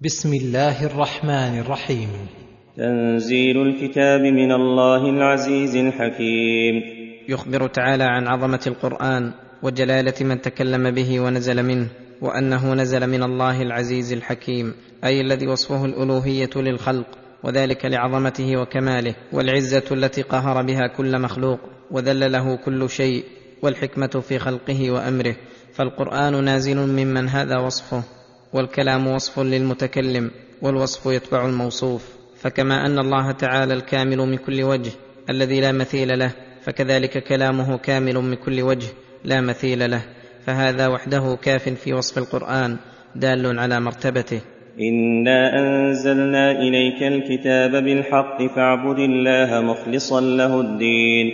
بسم الله الرحمن الرحيم. تنزيل الكتاب من الله العزيز الحكيم. يخبر تعالى عن عظمة القرآن وجلالة من تكلم به ونزل منه وأنه نزل من الله العزيز الحكيم أي الذي وصفه الألوهية للخلق وذلك لعظمته وكماله والعزة التي قهر بها كل مخلوق وذل له كل شيء والحكمة في خلقه وأمره. فالقرآن نازل ممن هذا وصفه. والكلام وصف للمتكلم والوصف يتبع الموصوف. فكما أن الله تعالى الكامل من كل وجه الذي لا مثيل له فكذلك كلامه كامل من كل وجه لا مثيل له. فهذا وحده كاف في وصف القرآن دال على مرتبته. إنا أنزلنا إليك الكتاب بالحق فاعبد الله مخلصا له الدين.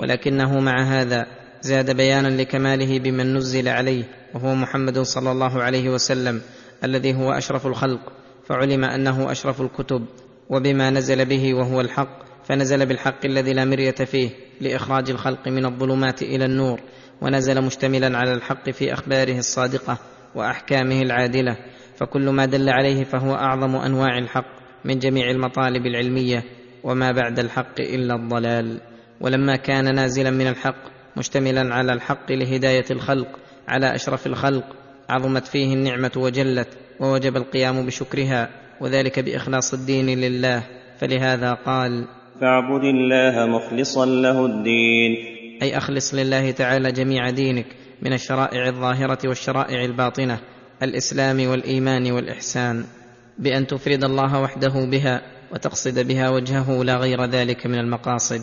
ولكنه مع هذا زاد بيانا لكماله بمن نزل عليه وهو محمد صلى الله عليه وسلم. الذي هو أشرف الخلق فعلم أنه أشرف الكتب وبما نزل به وهو الحق فنزل بالحق الذي لا مرية فيه لإخراج الخلق من الظلمات إلى النور ونزل مشتملا على الحق في أخباره الصادقة وأحكامه العادلة فكل ما دل عليه فهو أعظم أنواع الحق من جميع المطالب العلمية وما بعد الحق إلا الضلال. ولما كان نازلا من الحق مشتملا على الحق لهداية الخلق على أشرف الخلق عظمت فيه النعمة وجلت ووجب القيام بشكرها وذلك بإخلاص الدين لله. فلهذا قال فاعبد الله مخلصا له الدين. أي أخلص لله تعالى جميع دينك من الشرائع الظاهرة والشرائع الباطنة الإسلام والإيمان والإحسان. بأن تفرد الله وحده بها وتقصد بها وجهه لا غير ذلك من المقاصد.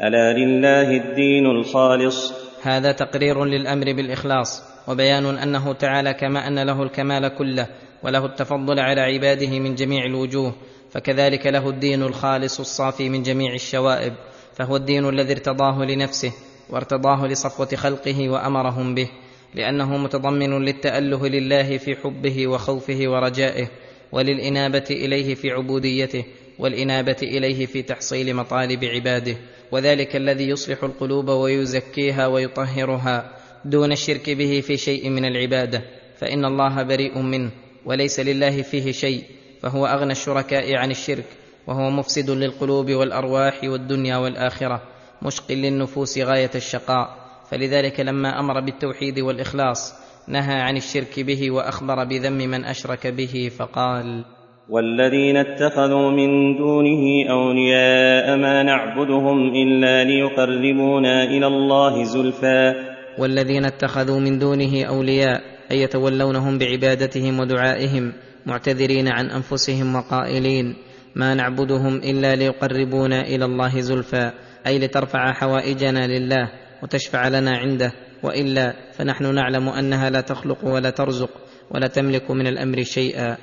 ألا لله الدين الخالص. هذا تقرير للأمر بالإخلاص. وبيان أنه تعالى كما أن له الكمال كله وله التفضل على عباده من جميع الوجوه فكذلك له الدين الخالص الصافي من جميع الشوائب فهو الدين الذي ارتضاه لنفسه وارتضاه لصفوة خلقه وأمرهم به لأنه متضمن للتأله لله في حبه وخوفه ورجائه وللإنابة إليه في عبوديته والإنابة إليه في تحصيل مطالب عباده وذلك الذي يصلح القلوب ويزكيها ويطهرها. دون الشرك به في شيء من العبادة فإن الله بريء منه وليس لله فيه شيء فهو أغنى الشركاء عن الشرك وهو مفسد للقلوب والأرواح والدنيا والآخرة مشق للنفوس غاية الشقاء. فلذلك لما أمر بالتوحيد والإخلاص نهى عن الشرك به وأخبر بذم من أشرك به فقال والذين اتخذوا من دونه أولياء ما نعبدهم إلا ليقربونا إلى الله زلفى والذين اتخذوا من دونه أولياء أي يتولونهم بعبادتهم ودعائهم معتذرين عن أنفسهم وقائلين ما نعبدهم إلا ليقربونا إلى الله زلفى أي لترفع حوائجنا لله وتشفع لنا عنده وإلا فنحن نعلم أنها لا تخلق ولا ترزق ولا تملك من الأمر شيئا.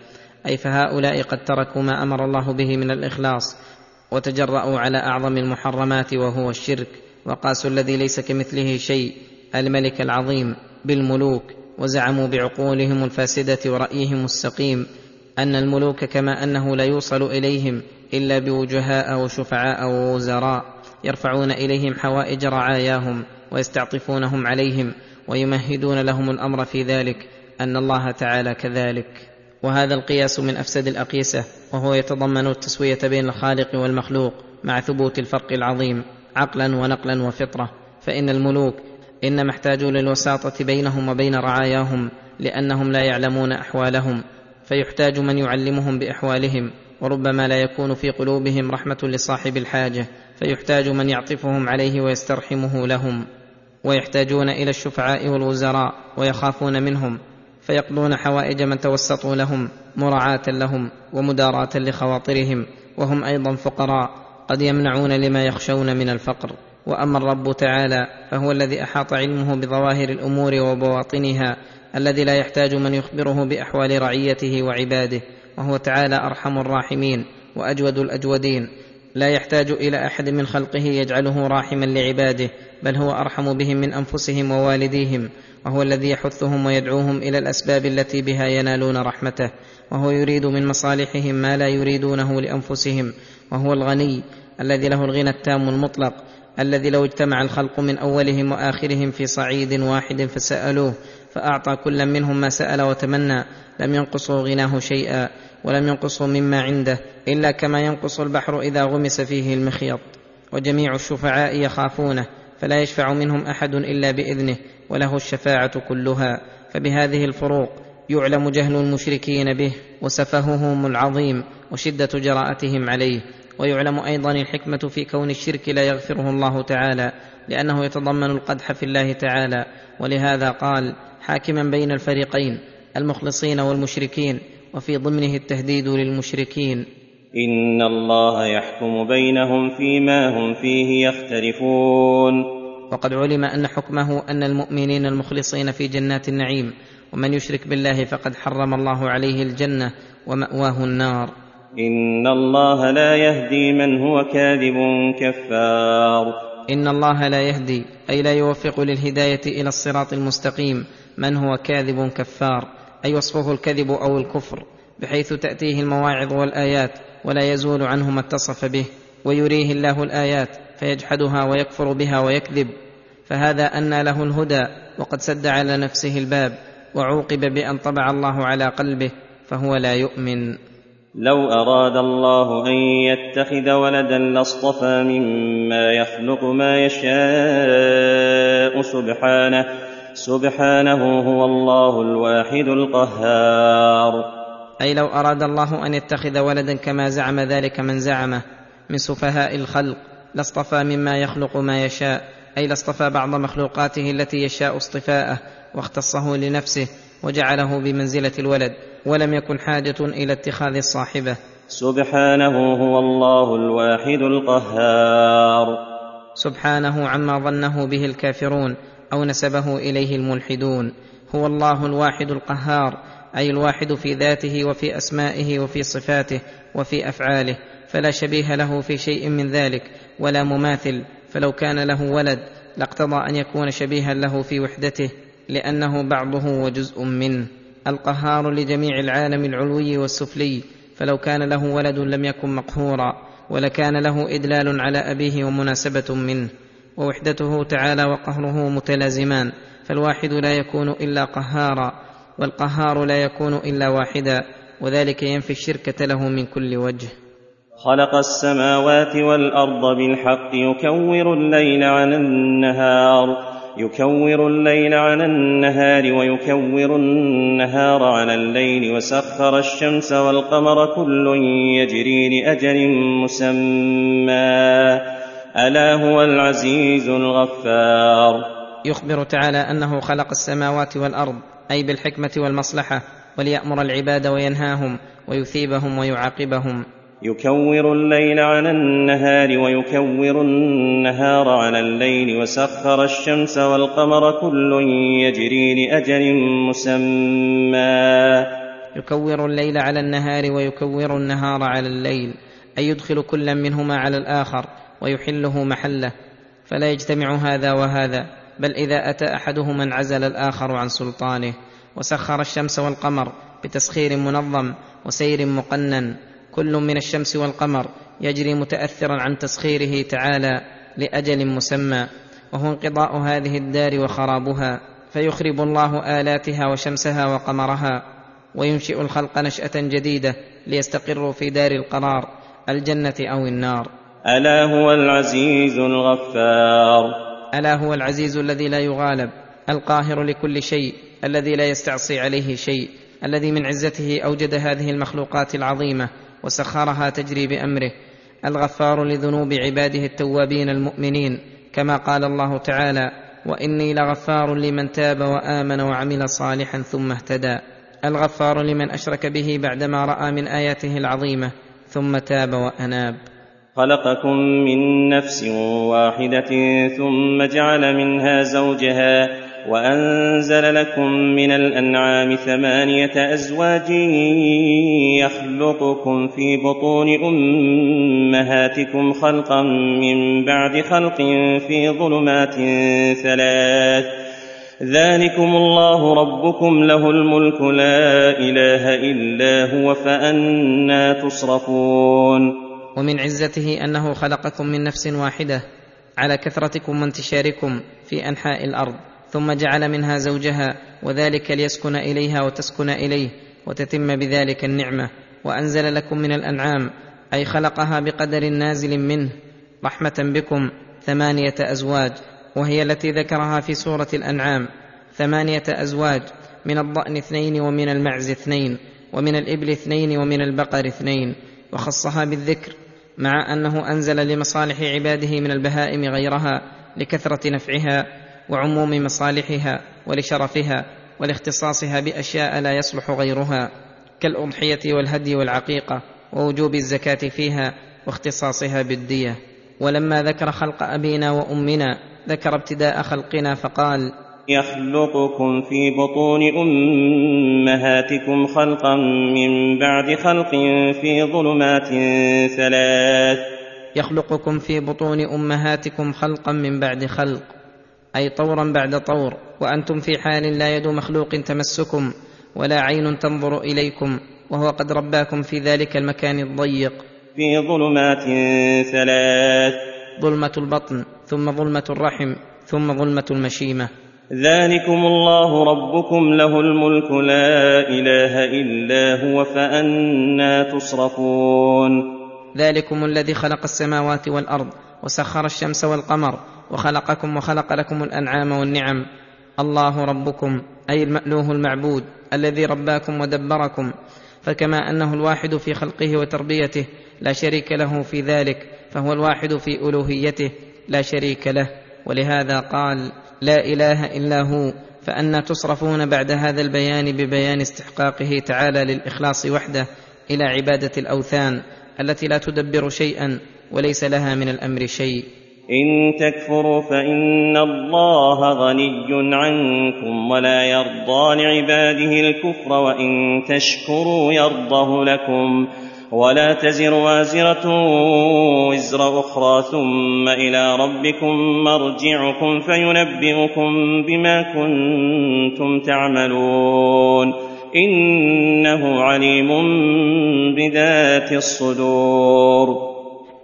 أي فهؤلاء قد تركوا ما أمر الله به من الإخلاص وتجرأوا على أعظم المحرمات وهو الشرك وقاسوا الذي ليس كمثله شيء الملك العظيم بالملوك وزعموا بعقولهم الفاسدة ورأيهم السقيم أن الملوك كما أنه لا يوصل إليهم إلا بوجهاء وشفعاء ووزراء يرفعون إليهم حوائج رعاياهم ويستعطفونهم عليهم ويمهدون لهم الأمر في ذلك أن الله تعالى كذلك. وهذا القياس من أفسد الأقيسة وهو يتضمن التسوية بين الخالق والمخلوق مع ثبوت الفرق العظيم عقلا ونقلا وفطرة فإن الملوك انما احتاجوا للوساطه بينهم وبين رعاياهم لانهم لا يعلمون احوالهم فيحتاج من يعلمهم باحوالهم وربما لا يكون في قلوبهم رحمه لصاحب الحاجة فيحتاج من يعطفهم عليه ويسترحمه لهم ويحتاجون إلى الشفعاء والوزراء ويخافون منهم فيقضون حوائج من توسطوا لهم مراعاه لهم ومداراه لخواطرهم وهم أيضا فقراء قد يمنعون لما يخشون من الفقر وأما الرب تعالى فهو الذي أحاط علمه بظواهر الأمور وبواطنها الذي لا يحتاج من يخبره بأحوال رعيته وعباده وهو تعالى أرحم الراحمين وأجود الأجودين. لا يحتاج إلى أحد من خلقه يجعله راحما لعباده بل هو أرحم بهم من أنفسهم ووالديهم وهو الذي يحثهم ويدعوهم إلى الأسباب التي بها ينالون رحمته وهو يريد من مصالحهم ما لا يريدونه لأنفسهم وهو الغني الذي له الغنى التام المطلق. الذي لو اجتمع الخلق من أولهم وآخرهم في صعيد واحد فسألوه فأعطى كلا منهم ما سأل وتمنى لم ينقصوا غناه شيئا ولم ينقصه مما عنده إلا كما ينقص البحر إذا غمس فيه المخيط. وجميع الشفعاء يخافونه فلا يشفع منهم أحد إلا بإذنه وله الشفاعة كلها. فبهذه الفروق يعلم جهل المشركين به وسفههم العظيم وشدة جراءتهم عليه. ويعلم أيضا الحكمة في كون الشرك لا يغفره الله تعالى لأنه يتضمن القدح في الله تعالى. ولهذا قال حاكما بين الفريقين المخلصين والمشركين وفي ضمنه التهديد للمشركين. إن الله يحكم بينهم فيما هم فيه يختلفون. وقد علم أن حكمه أن المؤمنين المخلصين في جنات النعيم ومن يشرك بالله فقد حرم الله عليه الجنة ومأواه النار. إن الله لا يهدي من هو كاذب كفار. إن الله لا يهدي أي لا يوفق للهداية إلى الصراط المستقيم. من هو كاذب كفار؟ أي وصفه الكذب أو الكفر؟ بحيث تأتيه المواعظ والآيات ولا يزول عنه ما اتصف به. ويريه الله الآيات فيجحدها ويكفر بها ويكذب. فهذا انى له الهدى وقد سد على نفسه الباب وعوقب بأن طبع الله على قلبه فهو لا يؤمن. لو أراد الله أن يتخذ ولدا لاصطفى مما يخلق ما يشاء سبحانه سبحانه هو الله الواحد القهار. أي لو أراد الله أن يتخذ ولدا كما زعم ذلك من زعمه من سفهاء الخلق لاصطفى مما يخلق ما يشاء أي لاصطفى بعض مخلوقاته التي يشاء اصطفاءه واختصه لنفسه وجعله بمنزلة الولد. ولم يكن حاجة إلى اتخاذ الصاحبة. سبحانه هو الله الواحد القهار. سبحانه عما ظنه به الكافرون أو نسبه إليه الملحدون. هو الله الواحد القهار أي الواحد في ذاته وفي أسمائه وفي صفاته وفي أفعاله. فلا شبيه له في شيء من ذلك ولا مماثل. فلو كان له ولد لاقتضى أن يكون شبيها له في وحدته لأنه بعضه وجزء منه. القهار لجميع العالم العلوي والسفلي فلو كان له ولد لم يكن مقهورا ولكان له إدلال على أبيه ومناسبة منه ووحدته تعالى وقهره متلازمان فالواحد لا يكون إلا قهارا والقهار لا يكون إلا واحدا وذلك ينفي الشركة له من كل وجه. خلق السماوات والأرض بالحق يكور الليل على النهار يكور الليل على النهار ويكور النهار على الليل وسخر الشمس والقمر كل يجري لأجل مسمى. ألا هو العزيز الغفار. يخبر تعالى أنه خلق السماوات والأرض أي بالحكمة والمصلحة وليأمر العباد وينهاهم ويثيبهم ويعاقبهم. يكور الليل على النهار ويكور النهار على الليل وسخر الشمس والقمر كل يجري لأجل مسمى. يكور الليل على النهار ويكور النهار على الليل أي يدخل كلا منهما على الآخر ويحله محله فلا يجتمع هذا وهذا بل إذا أتى أحدهما انعزل الآخر عن سلطانه وسخر الشمس والقمر بتسخير منظم وسير مقنن. كل من الشمس والقمر يجري متاثرا عن تسخيره تعالى لأجل مسمى وهو انقضاء هذه الدار وخرابها فيخرب الله آلاتها وشمسها وقمرها وينشئ الخلق نشأة جديدة ليستقروا في دار القرار الجنة أو النار. ألا هو العزيز الغفار. ألا هو العزيز الذي لا يغالب القاهر لكل شيء الذي لا يستعصي عليه شيء الذي من عزته أوجد هذه المخلوقات العظيمة وسخرها تجري بأمره. الغفار لذنوب عباده التوابين المؤمنين كما قال الله تعالى وإني لغفار لمن تاب وآمن وعمل صالحا ثم اهتدى. الغفار لمن أشرك به بعدما رأى من آياته العظيمة ثم تاب وأناب. خلقكم من نفس واحدة ثم جعل منها زوجها وأنزل لكم من الأنعام ثمانية أزواج يخلقكم في بطون أمهاتكم خلقا من بعد خلق في ظلمات ثلاث ذلكم الله ربكم له الملك لا إله إلا هو فأنا تصرفون ومن عزته أنه خلقكم من نفس واحدة على كثرتكم وانتشاركم في أنحاء الأرض. ثم جعل منها زوجها وذلك ليسكن إليها وتسكن إليه وتتم بذلك النعمة. وأنزل لكم من الأنعام أي خلقها بقدر نازل منه رحمة بكم ثمانية أزواج. وهي التي ذكرها في سورة الأنعام ثمانية أزواج من الضأن اثنين ومن المعز اثنين ومن الإبل اثنين ومن البقر اثنين. وخصها بالذكر مع أنه أنزل لمصالح عباده من البهائم غيرها لكثرة نفعها وعموم مصالحها ولشرفها ولاختصاصها بأشياء لا يصلح غيرها كالأضحية والهدي والعقيقة ووجوب الزكاة فيها واختصاصها بالدية. ولما ذكر خلق أبينا وأمنا ذكر ابتداء خلقنا فقال يخلقكم في بطون أمهاتكم خلقا من بعد خلق في ظلمات ثلاث. يخلقكم في بطون أمهاتكم خلقا من بعد خلق. أي طورا بعد طور وأنتم في حال لا يد مخلوق تمسكم ولا عين تنظر إليكم وهو قد رباكم في ذلك المكان الضيق. في ظلمات ثلاث. ظلمة البطن ثم ظلمة الرحم ثم ظلمة المشيمة. ذلكم الله ربكم له الملك لا إله إلا هو فأنا تصرفون. ذلكم الذي خلق السماوات والأرض وسخر الشمس والقمر وخلقكم وخلق لكم الأنعام والنعم. الله ربكم أي المألوه المعبود الذي رباكم ودبركم. فكما أنه الواحد في خلقه وتربيته لا شريك له في ذلك فهو الواحد في ألوهيته لا شريك له. ولهذا قال لا إله إلا هو. فانى تصرفون بعد هذا البيان ببيان استحقاقه تعالى للإخلاص وحده إلى عبادة الأوثان التي لا تدبر شيئا. وليس لها من الأمر شيء. إن تكفروا فإن الله غني عنكم ولا يرضى لعباده الكفر وإن تشكروا يرضه لكم. ولا تزر وازرة وزر أخرى ثم إلى ربكم مرجعكم فينبئكم بما كنتم تعملون. إنه عليم بذات الصدور.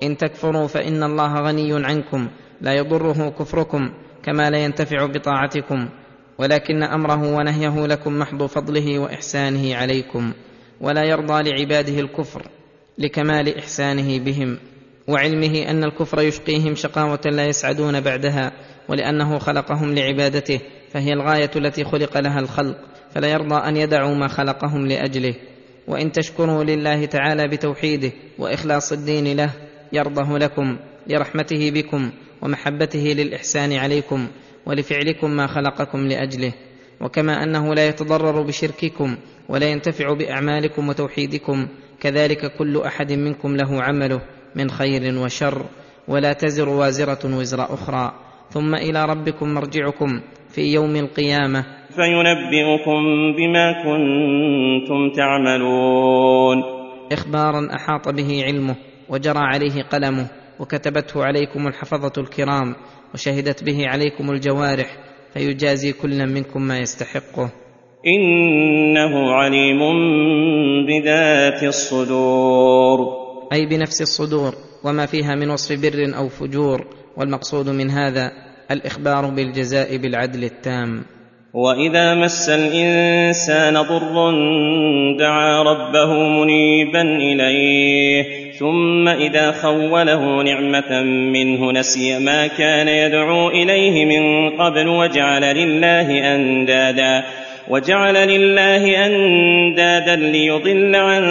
إن تكفروا فإن الله غني عنكم لا يضره كفركم كما لا ينتفع بطاعتكم ولكن أمره ونهيه لكم محض فضله وإحسانه عليكم ولا يرضى لعباده الكفر لكمال إحسانه بهم وعلمه أن الكفر يشقيهم شقاوة لا يسعدون بعدها ولأنه خلقهم لعبادته فهي الغاية التي خلق لها الخلق فلا يرضى أن يدعوا ما خلقهم لأجله. وإن تشكروا لله تعالى بتوحيده وإخلاص الدين له يرضه لكم لرحمته بكم ومحبته للإحسان عليكم ولفعلكم ما خلقكم لأجله. وكما أنه لا يتضرر بشرككم ولا ينتفع بأعمالكم وتوحيدكم كذلك كل أحد منكم له عمله من خير وشر ولا تزر وازرة وزر أخرى. ثم إلى ربكم مرجعكم في يوم القيامة. فينبئكم بما كنتم تعملون. اخبارا أحاط به علمه. وجرى عليه قلمه وكتبته عليكم الحفظة الكرام وشهدت به عليكم الجوارح فيجازي كل منكم ما يستحقه. إنه عليم بذات الصدور. أي بنفس الصدور وما فيها من وصف بر أو فجور والمقصود من هذا الإخبار بالجزاء بالعدل التام. وإذا مس الإنسان ضر دعا ربه منيبا إليه. ثم إذا خوله نعمة منه نسي ما كان يدعو إليه من قبل وجعل لله أندادا وجعل لله أندادا ليضل عن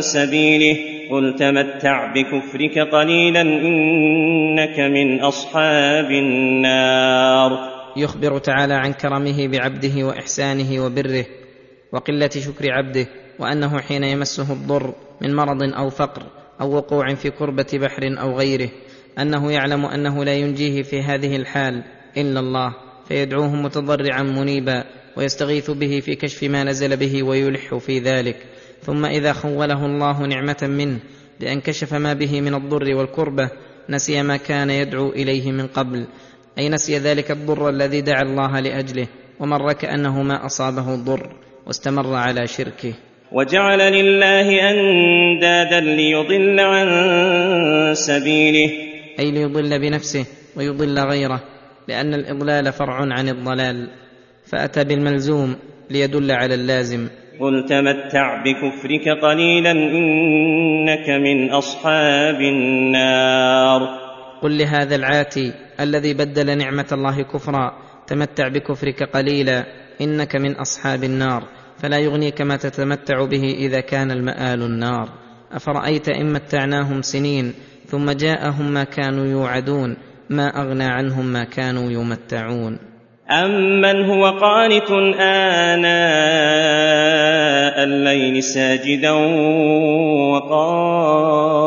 سبيله قل تمتع بكفرك قليلا إنك من أصحاب النار يخبر تعالى عن كرمه بعبده وإحسانه وبره وقلة شكر عبده وأنه حين يمسه الضر من مرض أو فقر أو وقوع في كربة بحر أو غيره أنه يعلم أنه لا ينجيه في هذه الحال إلا الله فيدعوه متضرعا منيبا ويستغيث به في كشف ما نزل به ويلح في ذلك. ثم إذا خوله الله نعمة منه بان كشف ما به من الضر والكربة نسي ما كان يدعو إليه من قبل أي نسي ذلك الضر الذي دعا الله لأجله ومر كأنه ما أصابه الضر واستمر على شركه. وجعل لله أندادا ليضل عن سبيله. أي ليضل بنفسه ويضل غيره لأن الإضلال فرع عن الضلال. فأتى بالملزوم ليدل على اللازم. قل تمتع بكفرك قليلا إنك من أصحاب النار. قل لهذا العاتي الذي بدل نعمة الله كفرا تمتع بكفرك قليلا إنك من أصحاب النار. فلا يغنيك ما تتمتع به إذا كان المآل النار. أفرأيت إن متعناهم سنين ثم جاءهم ما كانوا يوعدون ما أغنى عنهم ما كانوا يمتعون. أمن هو قانت آناء الليل ساجدا وقائما.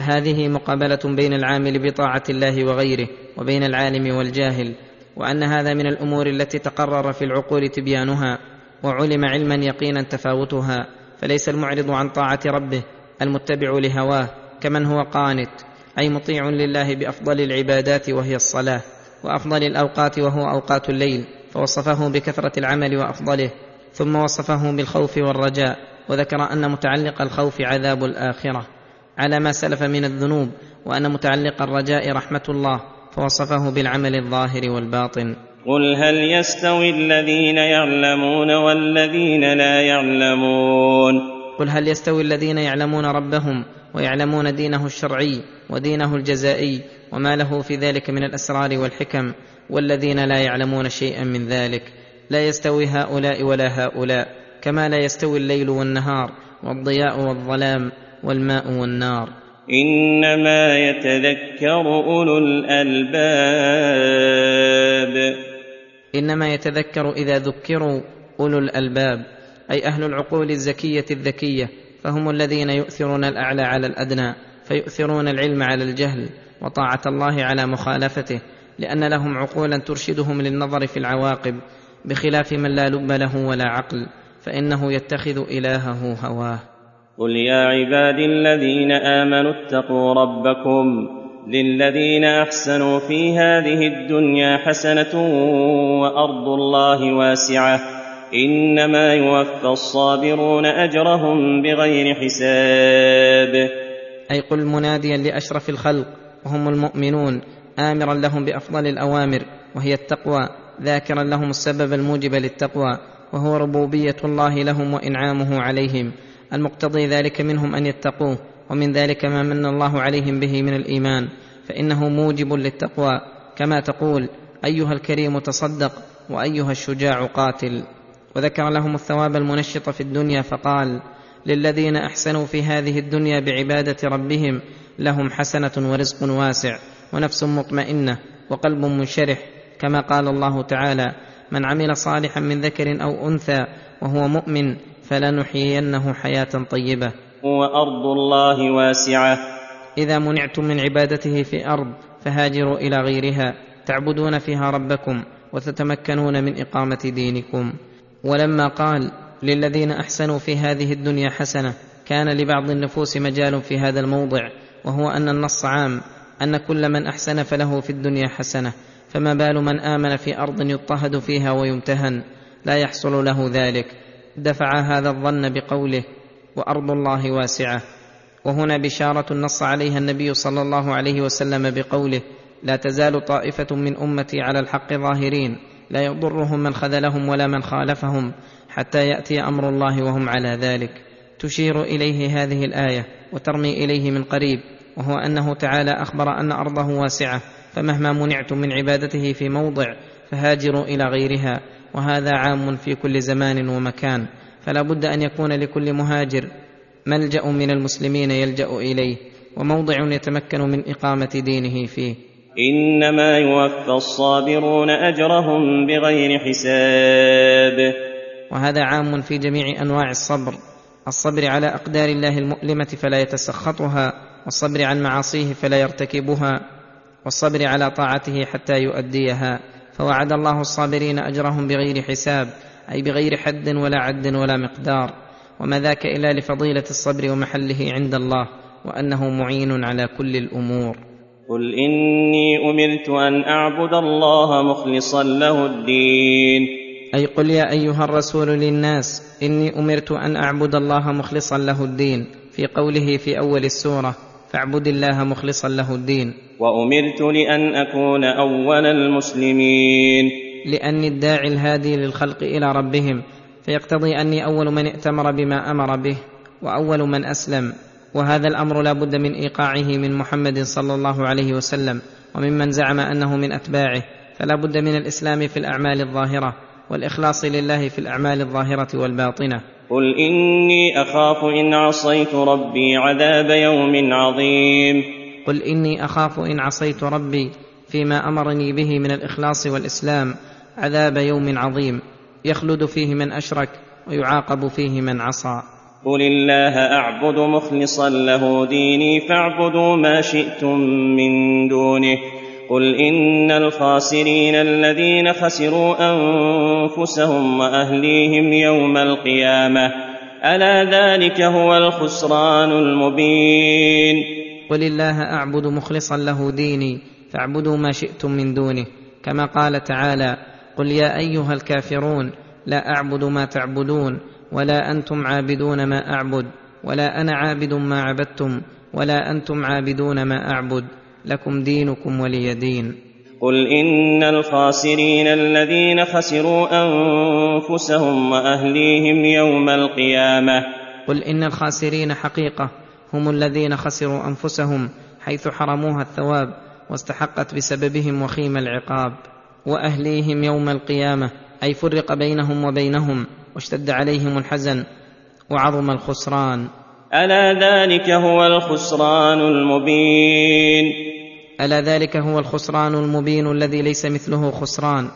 هذه مقابلة بين العامل بطاعة الله وغيره وبين العالم والجاهل وأن هذا من الأمور التي تقرر في العقول تبيانها وعلم علما يقينا تفاوتها فليس المعرض عن طاعة ربه المتبع لهواه كمن هو قانت أي مطيع لله بأفضل العبادات وهي الصلاة وأفضل الأوقات وهو أوقات الليل فوصفه بكثرة العمل وأفضله ثم وصفه بالخوف والرجاء وذكر أن متعلق الخوف عذاب الآخرة. على ما سلف من الذنوب وأن متعلق الرجاء رحمة الله فوصفه بالعمل الظاهر والباطن. قل هل يستوي الذين يعلمون والذين لا يعلمون؟ قل هل يستوي الذين يعلمون ربهم ويعلمون دينه الشرعي ودينه الجزائي وما له في ذلك من الاسرار والحكم والذين لا يعلمون شيئا من ذلك. لا يستوي هؤلاء ولا هؤلاء كما لا يستوي الليل والنهار والضياء والظلام. والماء والنار. إنما يتذكر أولو الألباب. إنما يتذكر إذا ذكروا أولو الألباب أي أهل العقول الزكية الذكية فهم الذين يؤثرون الأعلى على الأدنى فيؤثرون العلم على الجهل وطاعة الله على مخالفته لأن لهم عقولا ترشدهم للنظر في العواقب بخلاف من لا لب له ولا عقل فإنه يتخذ إلهه هواه. قل يا عبادي الذين امنوا اتقوا ربكم للذين احسنوا في هذه الدنيا حسنه وارض الله واسعه انما يوفى الصابرون اجرهم بغير حساب. أي قل مناديا لاشرف الخلق وهم المؤمنون امرا لهم بافضل الاوامر وهي التقوى ذاكرا لهم السبب الموجب للتقوى وهو ربوبيه الله لهم وانعامه عليهم المقتضي ذلك منهم أن يتقوه ومن ذلك ما من الله عليهم به من الإيمان فإنه موجب للتقوى. كما تقول أيها الكريم تصدق وأيها الشجاع قاتل. وذكر لهم الثواب المنشط في الدنيا فقال للذين أحسنوا في هذه الدنيا بعبادة ربهم لهم حسنة ورزق واسع ونفس مطمئنة وقلب منشرح. كما قال الله تعالى من عمل صالحا من ذكر أو أنثى وهو مؤمن فلنحيينه حياة طيبة. وارض الله واسعة. إذا منعتم من عبادته في أرض فهاجروا إلى غيرها. تعبدون فيها ربكم وتتمكنون من إقامة دينكم. ولما قال للذين أحسنوا في هذه الدنيا حسنة كان لبعض النفوس مجال في هذا الموضع وهو أن النص عام أن كل من أحسن فله في الدنيا حسنة. فما بال من آمن في أرض يضطهد فيها ويمتهن لا يحصل له ذلك. دفع هذا الظن بقوله وأرض الله واسعة. وهنا بشارة نص عليها النبي صلى الله عليه وسلم بقوله لا تزال طائفة من أمتي على الحق ظاهرين لا يضرهم من خذلهم ولا من خالفهم حتى يأتي أمر الله وهم على ذلك. تشير إليه هذه الآية وترمي إليه من قريب وهو أنه تعالى أخبر أن أرضه واسعة فمهما منعتم من عبادته في موضع فهاجروا إلى غيرها. وهذا عام في كل زمان ومكان فلا بد أن يكون لكل مهاجر ملجأ من المسلمين يلجأ إليه وموضع يتمكن من إقامة دينه فيه. إنما يوفى الصابرون أجرهم بغير حساب. وهذا عام في جميع أنواع الصبر الصبر على أقدار الله المؤلمة فلا يتسخطها والصبر عن معاصيه فلا يرتكبها والصبر على طاعته حتى يؤديها. فوعد الله الصابرين أجرهم بغير حساب أي بغير حد ولا عد ولا مقدار. وما ذاك إلا لفضيلة الصبر ومحله عند الله وأنه معين على كل الأمور. قل إني أمرت أن أعبد الله مخلصا له الدين. أي قل يا أيها الرسول للناس إني أمرت أن أعبد الله مخلصا له الدين. في قوله في أول السورة فاعبد الله مخلصا له الدين. وأمرت لأن أكون أول المسلمين. لأني الداعي الهادي للخلق إلى ربهم فيقتضي أني أول من ائتمر بما أمر به وأول من أسلم. وهذا الأمر لا بد من إيقاعه من محمد صلى الله عليه وسلم وممن زعم أنه من أتباعه. فلا بد من الإسلام في الأعمال الظاهرة والإخلاص لله في الأعمال الظاهرة والباطنة. قل اني اخاف ان عصيت ربي عذاب يوم عظيم قل اني اخاف ان عصيت ربي فيما أمرني به من الإخلاص والإسلام عذاب يوم عظيم يخلد فيه من أشرك ويعاقب فيه من عصى. قل الله اعبد مخلصا له ديني فاعبدوا ما شئتم من دونه قل ان الخاسرين الذين خسروا انفسهم واهليهم يوم القيامه الا ذلك هو الخسران المبين قل الله اعبد مخلصا له ديني فاعبدوا ما شئتم من دونه كما قال تعالى قل يا ايها الكافرون لا اعبد ما تعبدون ولا أنتم عابدون ما اعبد ولا أنا عابد ما عبدتم ولا أنتم عابدون ما اعبد لكم دينكم ولي دين. قل إن الخاسرين الذين خسروا أنفسهم وأهليهم يوم القيامة. قل إن الخاسرين حقيقة هم الذين خسروا أنفسهم حيث حرموها الثواب واستحقت بسببهم وخيم العقاب. وأهليهم يوم القيامة أي فرق بينهم وبينهم واشتد عليهم الحزن وعظم الخسران. ألا ذلك هو الخسران المبين. ألا ذلك هو الخسران المبين الذي ليس مثله خسران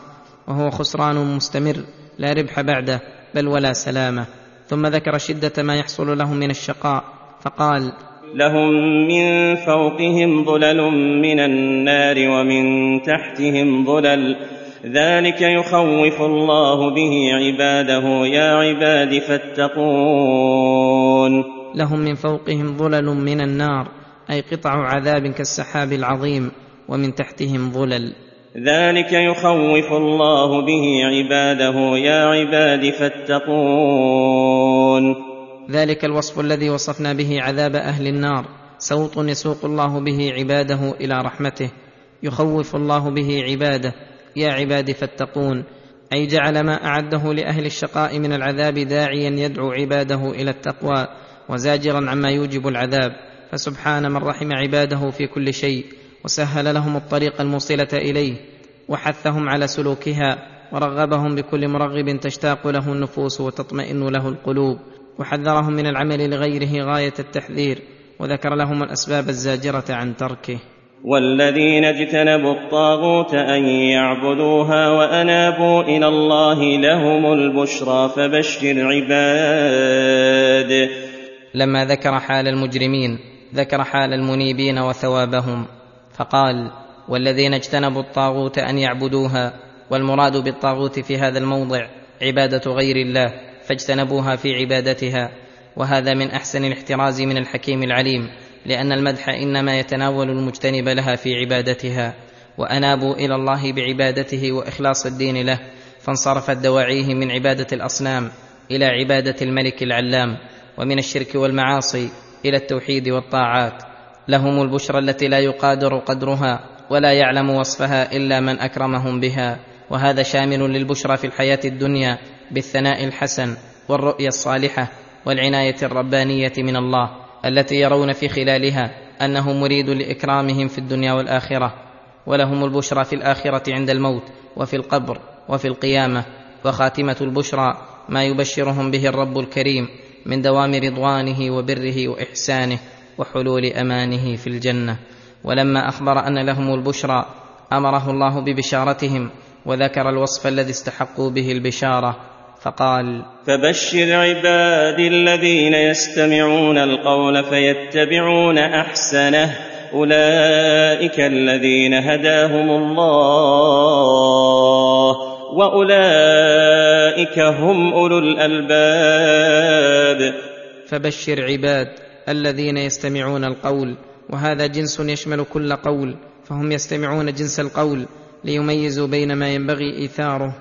وهو خسران مستمر لا ربح بعده بل ولا سلامة. ثم ذكر شدة ما يحصل لهم من الشقاء فقال لهم من فوقهم ظلل من النار ومن تحتهم ظلل ذلك يخوف الله به عباده يا عباد فاتقون. لهم من فوقهم ظلل من النار أي قطع عذاب كالسحاب العظيم ومن تحتهم ظلل. ذلك يخوف الله به عباده يا عباد فاتقون. ذلك الوصف الذي وصفنا به عذاب أهل النار. سوط يسوق الله به عباده إلى رحمته. يخوف الله به عباده يا عباد فاتقون. أي جعل ما أعده لأهل الشقاء من العذاب داعيا يدعو عباده إلى التقوى وزاجرا عما يوجب العذاب. فسبحان من رحم عباده في كل شيء وسهل لهم الطريق الموصلة إليه وحثهم على سلوكها ورغبهم بكل مرغب تشتاق له النفوس وتطمئن له القلوب وحذرهم من العمل لغيره غاية التحذير وذكر لهم الأسباب الزاجرة عن تركه. والذين اجتنبوا الطاغوت أن يعبدوها وأنابوا إلى الله لهم البشرى فبشر عباد لما ذكر حال المجرمين ذكر حال المنيبين وثوابهم فقال والذين اجتنبوا الطاغوت أن يعبدوها والمراد بالطاغوت في هذا الموضع عبادة غير الله فاجتنبوها في عبادتها وهذا من أحسن الاحتراز من الحكيم العليم لأن المدح إنما يتناول المجتنب لها في عبادتها وأنابوا إلى الله بعبادته وإخلاص الدين له فانصرفت دواعيه من عبادة الأصنام إلى عبادة الملك العلام ومن الشرك والمعاصي إلى التوحيد والطاعات. لهم البشرى التي لا يقادر قدرها ولا يعلم وصفها إلا من أكرمهم بها. وهذا شامل للبشرى في الحياة الدنيا بالثناء الحسن والرؤية الصالحة والعناية الربانية من الله التي يرون في خلالها أنه مريد لإكرامهم في الدنيا والآخرة. ولهم البشرى في الآخرة عند الموت وفي القبر وفي القيامة. وخاتمة البشرى ما يبشرهم به الرب الكريم من دوام رضوانه وبره وإحسانه وحلول أمانه في الجنة. ولما أخبر أن لهم البشرى أمره الله ببشارتهم وذكر الوصف الذي استحقوا به البشارة فقال فبشر عبادي الذين يستمعون القول فيتبعون أحسنه أولئك الذين هداهم الله. وأولئك هم أولو الألباب. فبشر عباد الذين يستمعون القول وهذا جنس يشمل كل قول فهم يستمعون جنس القول ليميزوا بين ما ينبغي إيثاره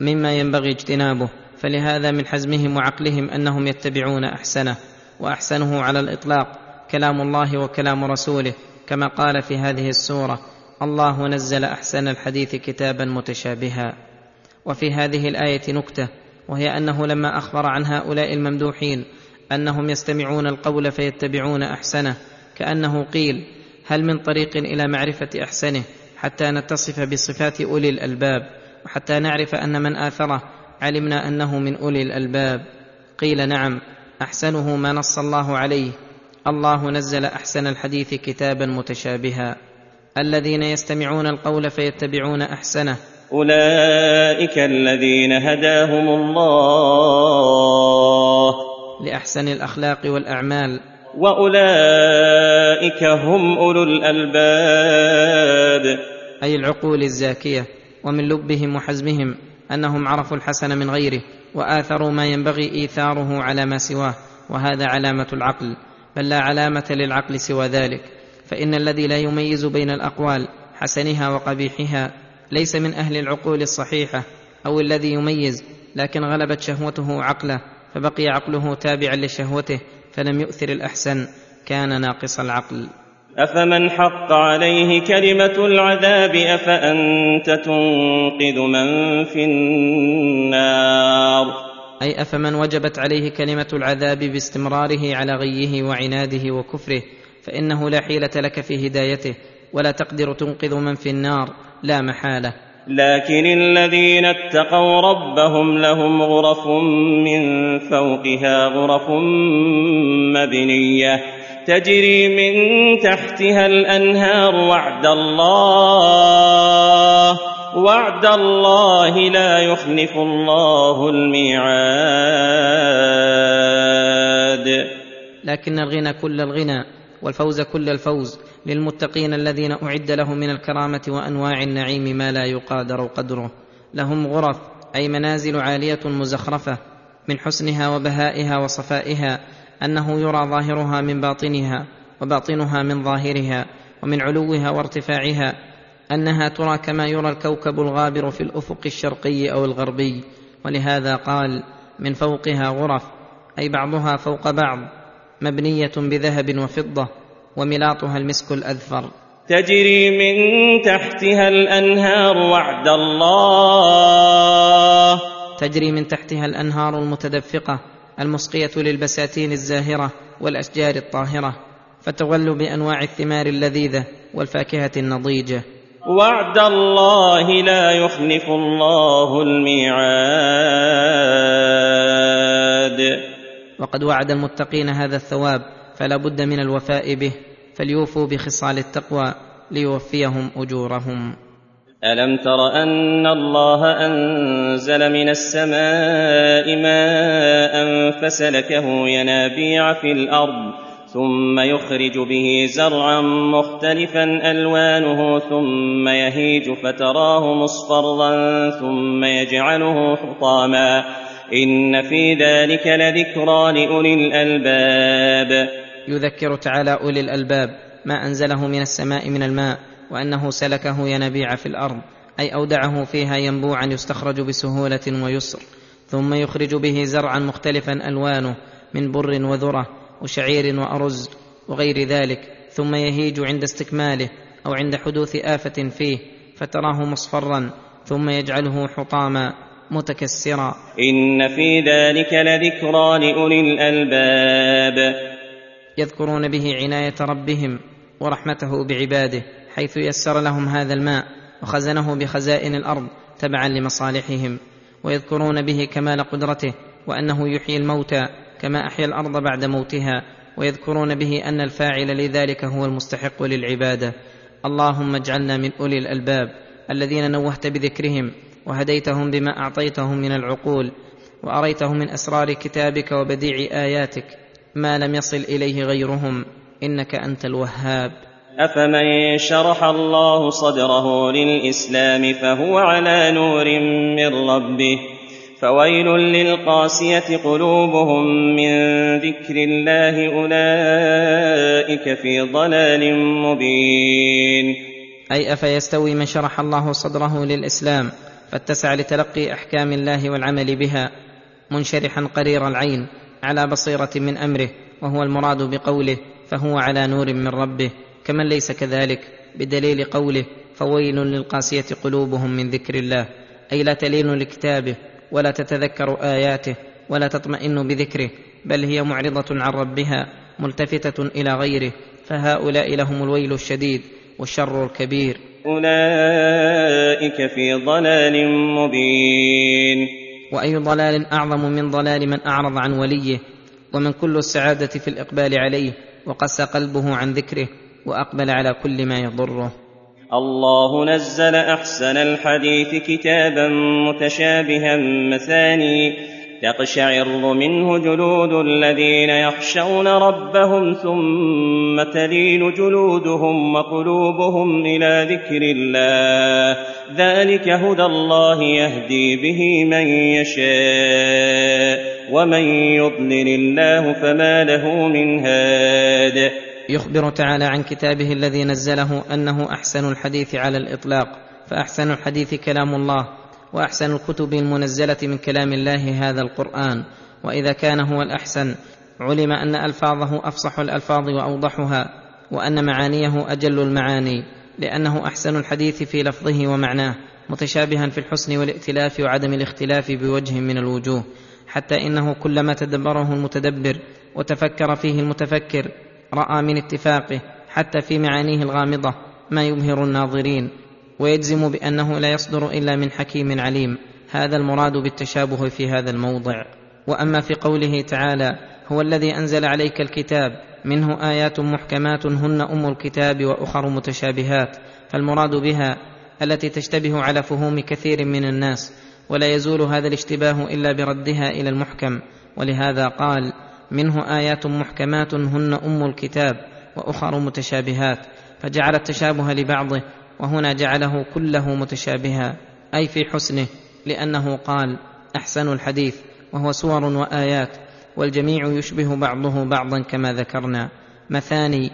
مما ينبغي اجتنابه. فلهذا من حزمهم وعقلهم أنهم يتبعون أحسنه وأحسنه على الإطلاق كلام الله وكلام رسوله كما قال في هذه السورة الله نزل أحسن الحديث كتابا متشابها. وفي هذه الآية نكتة وهي أنه لما أخبر عن هؤلاء الممدوحين أنهم يستمعون القول فيتبعون أحسنه كأنه قيل هل من طريق إلى معرفة أحسنه حتى نتصف بصفات أولي الألباب وحتى نعرف أن من آثره علمنا أنه من أولي الألباب؟ قيل نعم أحسنه ما نص الله عليه الله نزل أحسن الحديث كتابا متشابها. الذين يستمعون القول فيتبعون أحسنه أولئك الذين هداهم الله. لأحسن الأخلاق والأعمال. وأولئك هم أولو الألباب. أي العقول الزاكية. ومن لبهم وحزمهم أنهم عرفوا الحسن من غيره وآثروا ما ينبغي إيثاره على ما سواه. وهذا علامة العقل. بل لا علامة للعقل سوى ذلك. فإن الذي لا يميز بين الأقوال حسنها وقبيحها ليس من أهل العقول الصحيحة أو الذي يميز لكن غلبت شهوته عقله فبقي عقله تابعا لشهوته فلم يؤثر الأحسن كان ناقص العقل. أفمن حق عليه كلمة العذاب أفأنت تنقذ من في النار؟ أي أفمن وجبت عليه كلمة العذاب باستمراره على غيه وعناده وكفره فإنه لا حيلة لك في هدايته ولا تقدر تنقذ من في النار. لا محالة. لكن الذين اتقوا ربهم لهم غرف من فوقها غرف مبنية تجري من تحتها الأنهار وعد الله وعد الله لا يخلف الله الميعاد. لكن الغنى كل الغنى والفوز كل الفوز. للمتقين الذين أعد لهم من الكرامة وأنواع النعيم ما لا يقادر قدره. لهم غرف أي منازل عالية مزخرفة من حسنها وبهائها وصفائها أنه يرى ظاهرها من باطنها وباطنها من ظاهرها ومن علوها وارتفاعها أنها ترى كما يرى الكوكب الغابر في الأفق الشرقي أو الغربي. ولهذا قال من فوقها غرف أي بعضها فوق بعض مبنية بذهب وفضة وملاطها المسك الأذفر. تجري من تحتها الأنهار وعد الله. تجري من تحتها الأنهار المتدفقة المسقية للبساتين الزاهرة والأشجار الطاهرة فتغل بأنواع الثمار اللذيذة والفاكهة النضيجة. وعد الله لا يخلف الله الميعاد. وقد وعد المتقين هذا الثواب فلا بد من الوفاء به فليوفوا بخصال التقوى ليوفيهم أجورهم. ألم تر أن الله أنزل من السماء ماء فسلكه ينابيع في الأرض ثم يخرج به زرعا مختلفا ألوانه ثم يهيج فتراه مصفرا ثم يجعله حطاما. إن في ذلك لذكرى لأولي الألباب. يذكر تعالى أولي الألباب ما أنزله من السماء من الماء وأنه سلكه ينابيع في الأرض أي أودعه فيها ينبوعا يستخرج بسهولة ويسر ثم يخرج به زرعا مختلفا ألوانه من بر وذرة وشعير وأرز وغير ذلك ثم يهيج عند استكماله أو عند حدوث آفة فيه فتراه مصفرا ثم يجعله حطاما متكسرا. إن في ذلك لذكرى لأولي الألباب. يذكرون به عناية ربهم ورحمته بعباده حيث يسر لهم هذا الماء وخزنه بخزائن الأرض تبعا لمصالحهم ويذكرون به كمال قدرته وأنه يحيي الموتى كما أحيا الأرض بعد موتها ويذكرون به أن الفاعل لذلك هو المستحق للعبادة. اللهم اجعلنا من أولي الألباب الذين نوهت بذكرهم وهديتهم بما أعطيتهم من العقول وأريتهم من أسرار كتابك وبديع آياتك ما لم يصل إليه غيرهم إنك أنت الوهاب. أفمن شرح الله صدره للإسلام فهو على نور من ربه فويل للقاسية قلوبهم من ذكر الله أولئك في ضلال مبين. أي أفيستوي من شرح الله صدره للإسلام فاتسع لتلقي أحكام الله والعمل بها منشرحا قرير العين. على بصيرة من أمره وهو المراد بقوله فهو على نور من ربه كمن ليس كذلك بدليل قوله فويل للقاسية قلوبهم من ذكر الله أي لا تلين لكتابه ولا تتذكر آياته ولا تطمئن بذكره بل هي معرضة عن ربها ملتفتة إلى غيره فهؤلاء لهم الويل الشديد والشر الكبير. أولئك في ضلال مبين. وأي ضلال أعظم من ضلال من أعرض عن وليه ومن كل السعادة في الإقبال عليه وقسى قلبه عن ذكره وأقبل على كل ما يضره. الله نزل أحسن الحديث كتابا متشابها مثاني تقشعر منه جلود الذين يخشون ربهم ثم تلين جلودهم وقلوبهم إلى ذكر الله. ذلك هدى الله يهدي به من يشاء ومن يضلل الله فما له من هاد. يخبر تعالى عن كتابه الذي نزله أنه أحسن الحديث على الإطلاق فأحسن الحديث كلام الله. وأحسن الكتب المنزلة من كلام الله هذا القرآن. وإذا كان هو الأحسن علم أن ألفاظه أفصح الألفاظ وأوضحها وأن معانيه أجل المعاني لأنه أحسن الحديث في لفظه ومعناه متشابها في الحسن والائتلاف وعدم الاختلاف بوجه من الوجوه. حتى إنه كلما تدبره المتدبر وتفكر فيه المتفكر رأى من اتفاقه حتى في معانيه الغامضة ما يبهر الناظرين. ويجزم بأنه لا يصدر إلا من حكيم عليم. هذا المراد بالتشابه في هذا الموضع. وأما في قوله تعالى هو الذي أنزل عليك الكتاب منه آيات محكمات هن أم الكتاب وأخر متشابهات. فالمراد بها التي تشتبه على فهوم كثير من الناس ولا يزول هذا الاشتباه إلا بردها إلى المحكم. ولهذا قال منه آيات محكمات هن أم الكتاب وأخر متشابهات فجعل التشابه لبعضه وهنا جعله كله متشابها أي في حسنه لأنه قال أحسن الحديث وهو سور وآيات والجميع يشبه بعضه بعضا كما ذكرنا. مثاني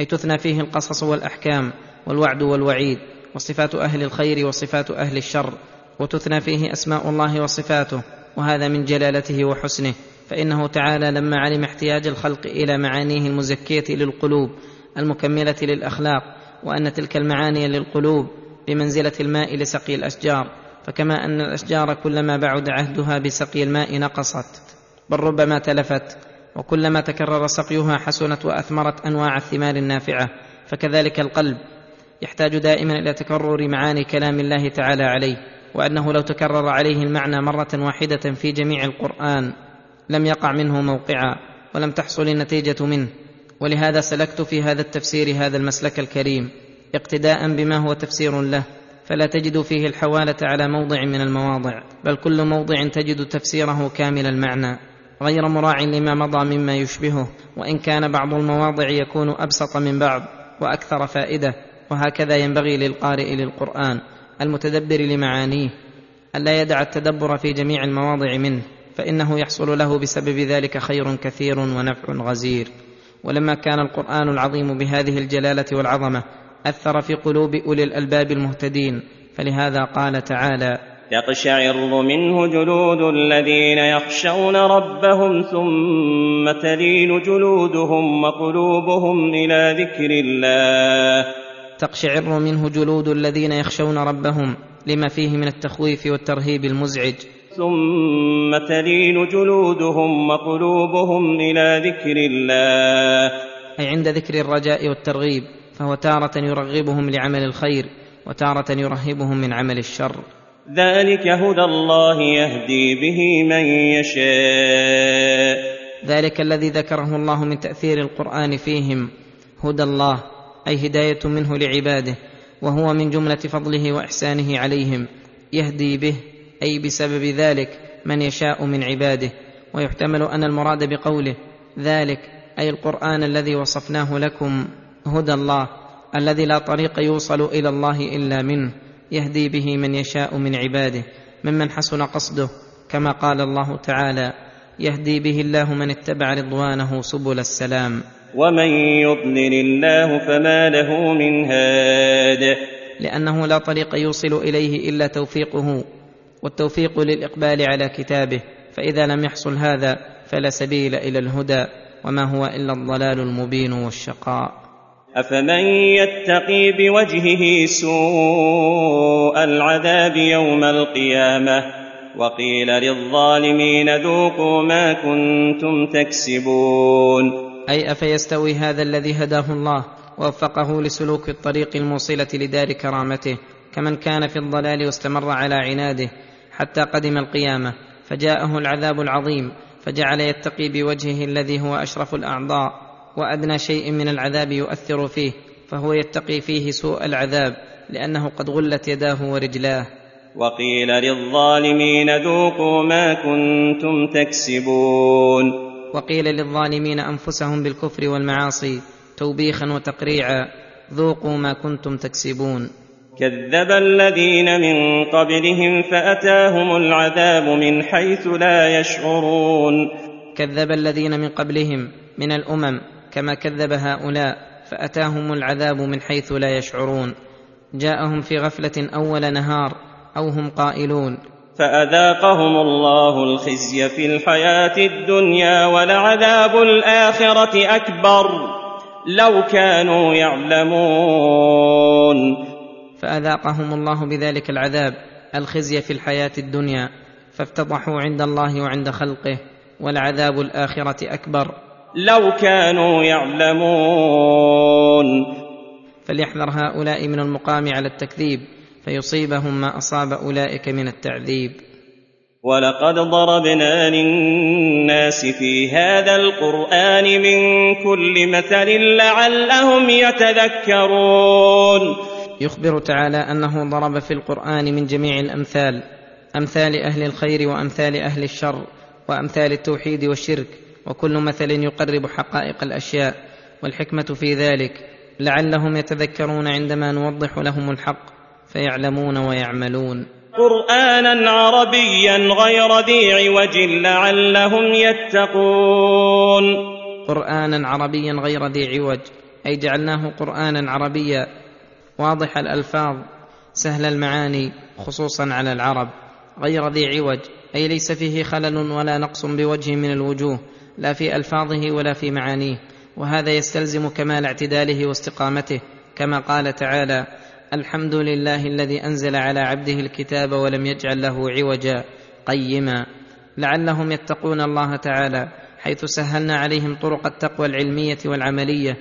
أي تثنى فيه القصص والأحكام والوعد والوعيد وصفات أهل الخير وصفات أهل الشر وتثنى فيه أسماء الله وصفاته وهذا من جلالته وحسنه. فإنه تعالى لما علم احتياج الخلق إلى معانيه المزكية للقلوب المكملة للأخلاق وأن تلك المعاني للقلوب بمنزلة الماء لسقي الأشجار. فكما أن الأشجار كلما بعد عهدها بسقي الماء نقصت. بل ربما تلفت وكلما تكرر سقيها حسنت وأثمرت أنواع الثمار النافعة. فكذلك القلب يحتاج دائما إلى تكرر معاني كلام الله تعالى عليه وأنه لو تكرر عليه المعنى مرة واحدة في جميع القرآن لم يقع منه موقعا ولم تحصل النتيجة منه. ولهذا سلكت في هذا التفسير هذا المسلك الكريم اقتداء بما هو تفسير له فلا تجد فيه الحوالة على موضع من المواضع بل كل موضع تجد تفسيره كامل المعنى غير مراع لما مضى مما يشبهه وإن كان بعض المواضع يكون أبسط من بعض وأكثر فائدة وهكذا ينبغي للقارئ للقرآن المتدبر لمعانيه الا يدع التدبر في جميع المواضع منه فإنه يحصل له بسبب ذلك خير كثير ونفع غزير. ولما كان القرآن العظيم بهذه الجلالة والعظمة أثر في قلوب أولي الألباب المهتدين فلهذا قال تعالى يقشعر منه جلود الذين يخشون ربهم ثم تلين جلودهم وقلوبهم إلى ذكر الله. تقشعر منه جلود الذين يخشون ربهم لما فيه من التخويف والترهيب المزعج. ثم تلين جلودهم وقلوبهم إلى ذكر الله. أي عند ذكر الرجاء والترغيب فهو تارة يرغبهم لعمل الخير وتارة يرهبهم من عمل الشر. ذلك هدى الله يهدي به من يشاء. ذلك الذي ذكره الله من تاثير القران فيهم. هدى الله أي هدايه منه لعباده وهو من جملة فضله وإحسانه عليهم يهدي به أي بسبب ذلك من يشاء من عباده. ويحتمل أن المراد بقوله ذلك أي القرآن الذي وصفناه لكم هدى الله الذي لا طريق يوصل إلى الله إلا منه يهدي به من يشاء من عباده ممن حسن قصده كما قال الله تعالى يهدي به الله من اتبع رضوانه سبل السلام. ومن يضلل الله فما له من هاد. لأنه لا طريق يوصل إليه إلا توفيقه. والتوفيق للإقبال على كتابه فإذا لم يحصل هذا فلا سبيل إلى الهدى وما هو إلا الضلال المبين والشقاء. أفمن يتقي بوجهه سوء العذاب يوم القيامة؟ وقيل للظالمين ذوقوا ما كنتم تكسبون. أي أفيستوي هذا الذي هداه الله ووفقه لسلوك الطريق الموصلة لدار كرامته؟ كمن كان في الضلال واستمر على عناده حتى قدم القيامة فجاءه العذاب العظيم فجعل يتقي بوجهه الذي هو أشرف الأعضاء وأدنى شيء من العذاب يؤثر فيه فهو يتقي فيه سوء العذاب لأنه قد غلت يداه ورجلاه. وقيل للظالمين ذوقوا ما كنتم تكسبون. وقيل للظالمين أنفسهم بالكفر والمعاصي توبيخا وتقريعا ذوقوا ما كنتم تكسبون. كذب الذين من قبلهم فأتاهم العذاب من حيث لا يشعرون. كذب الذين من قبلهم من الأمم كما كذب هؤلاء فأتاهم العذاب من حيث لا يشعرون. جاءهم في غفلة أول نهار أو هم قائلون. فأذاقهم الله الخزي في الحياة الدنيا ولعذاب الآخرة أكبر. لو كانوا يعلمون. فأذاقهم الله بذلك العذاب الخزي في الحياة الدنيا فافتضحوا عند الله وعند خلقه ولعذاب الآخرة أكبر. لو كانوا يعلمون. فليحذر هؤلاء من المقام على التكذيب فيصيبهم ما أصاب أولئك من التعذيب. ولقد ضربنا للناس في هذا القرآن من كل مثل لعلهم يتذكرون. يخبر تعالى أنه ضرب في القرآن من جميع الأمثال أمثال أهل الخير وأمثال أهل الشر وأمثال التوحيد والشرك وكل مثل يقرب حقائق الأشياء والحكمة في ذلك لعلهم يتذكرون عندما نوضح لهم الحق فيعلمون ويعملون. قرانا عربيا غير ذي عوج لعلهم يتقون. قرانا عربيا غير ذي عوج أي جعلناه قرانا عربيا واضح الألفاظ سهل المعاني خصوصا على العرب غير ذي عوج أي ليس فيه خلل ولا نقص بوجه من الوجوه لا في ألفاظه ولا في معانيه وهذا يستلزم كمال اعتداله واستقامته كما قال تعالى الحمد لله الذي أنزل على عبده الكتاب ولم يجعل له عوجا قيما. لعلهم يتقون الله تعالى حيث سهلنا عليهم طرق التقوى العلمية والعملية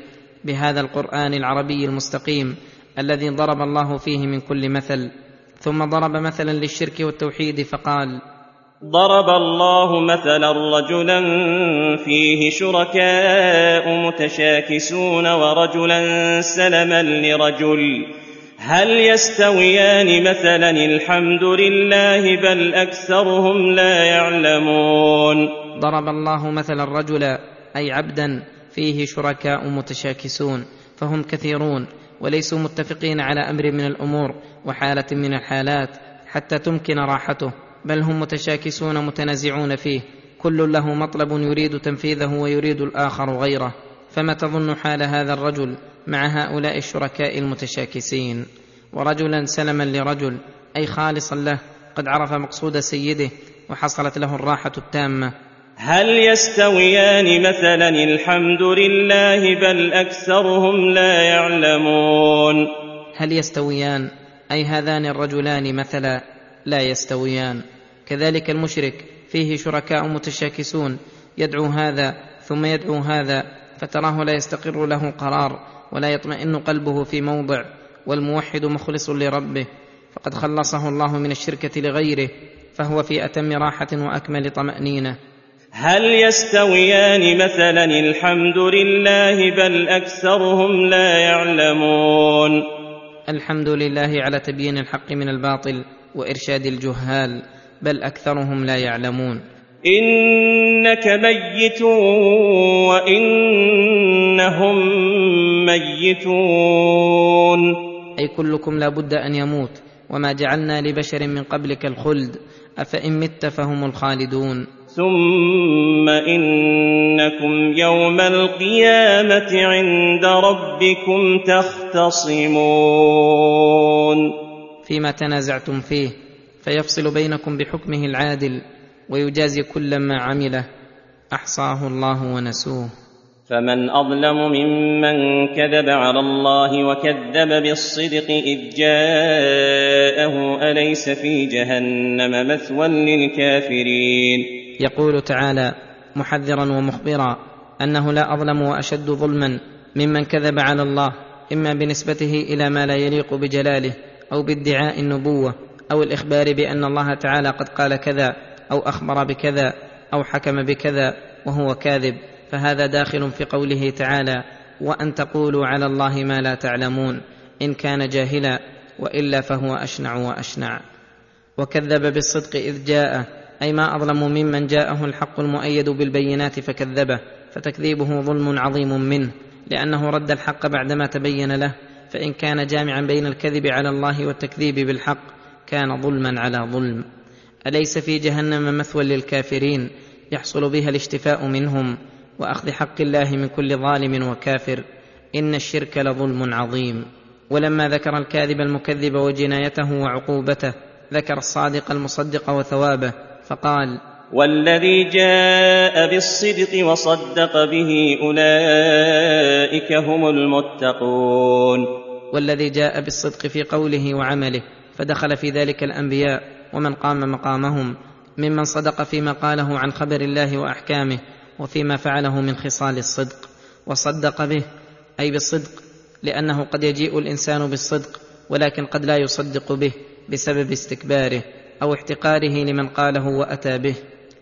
بهذا القرآن العربي المستقيم الذي ضرب الله فيه من كل مثل ثم ضرب مثلا للشرك والتوحيد فقال ضرب الله مثلا رجلا فيه شركاء متشاكسون ورجلا سلما لرجل. هل يستويان مثلا الحمد لله بل أكثرهم لا يعلمون؟ ضرب الله مثلا رجلا أي عبدا فيه شركاء متشاكسون فهم كثيرون. وليسوا متفقين على أمر من الأمور وحالة من الحالات حتى تمكن راحته بل هم متشاكسون متنازعون فيه. كل له مطلب يريد تنفيذه ويريد الآخر غيره. فما تظن حال هذا الرجل مع هؤلاء الشركاء المتشاكسين؟ ورجلا سلما لرجل أي خالصا له قد عرف مقصود سيده وحصلت له الراحة التامة. هل يستويان مثلا الحمد لله بل أكثرهم لا يعلمون؟ هل يستويان؟ أي هذان الرجلان مثلا لا يستويان. كذلك المشرك فيه شركاء متشاكسون يدعو هذا ثم يدعو هذا فتراه لا يستقر له قرار ولا يطمئن قلبه في موضع والموحد مخلص لربه. فقد خلصه الله من الشركة لغيره فهو في أتم راحة وأكمل طمأنينة. هل يستويان مثلا الحمد لله بل أكثرهم لا يعلمون؟ الحمد لله على تبيين الحق من الباطل وإرشاد الجهال بل أكثرهم لا يعلمون. إنك ميت وإنهم ميتون. أي كلكم لا بد أن يموت وما جعلنا لبشر من قبلك الخلد أفإن مت فهم الخالدون. ثم انكم يوم القيامه عند ربكم تختصمون فيما تنازعتم فيه فيفصل بينكم بحكمه العادل ويجازي كل ما عمله. أحصاه الله ونسوه. فمن أظلم ممن كذب على الله وكذب بالصدق إذ جاءه أليس في جهنم مثوى للكافرين؟ يقول تعالى محذرا ومخبرا أنه لا أظلم وأشد ظلما ممن كذب على الله إما بنسبته إلى ما لا يليق بجلاله أو بادعاء النبوة أو الإخبار بأن الله تعالى قد قال كذا أو أخبر بكذا أو حكم بكذا وهو كاذب. فهذا داخل في قوله تعالى وأن تقولوا على الله ما لا تعلمون إن كان جاهلا وإلا فهو أشنع وأشنع وكذب بالصدق إذ جاء أي ما أظلم ممن جاءه الحق المؤيد بالبينات فكذبه فتكذيبه ظلم عظيم منه لأنه رد الحق بعدما تبين له فإن كان جامعا بين الكذب على الله والتكذيب بالحق كان ظلما على ظلم. أليس في جهنم مثوى للكافرين؟ يحصل بها الاشتفاء منهم وأخذ حق الله من كل ظالم وكافر. إن الشرك لظلم عظيم. ولما ذكر الكاذب المكذب وجنايته وعقوبته ذكر الصادق المصدق وثوابه فقال والذي جاء بالصدق وصدق به أولئك هم المتقون. والذي جاء بالصدق في قوله وعمله فدخل في ذلك الأنبياء ومن قام مقامهم ممن صدق فيما قاله عن خبر الله وأحكامه وفيما فعله من خصال الصدق وصدق به أي بالصدق لأنه قد يجيء الإنسان بالصدق ولكن قد لا يصدق به بسبب استكباره. أو احتقاره لمن قاله وأتى به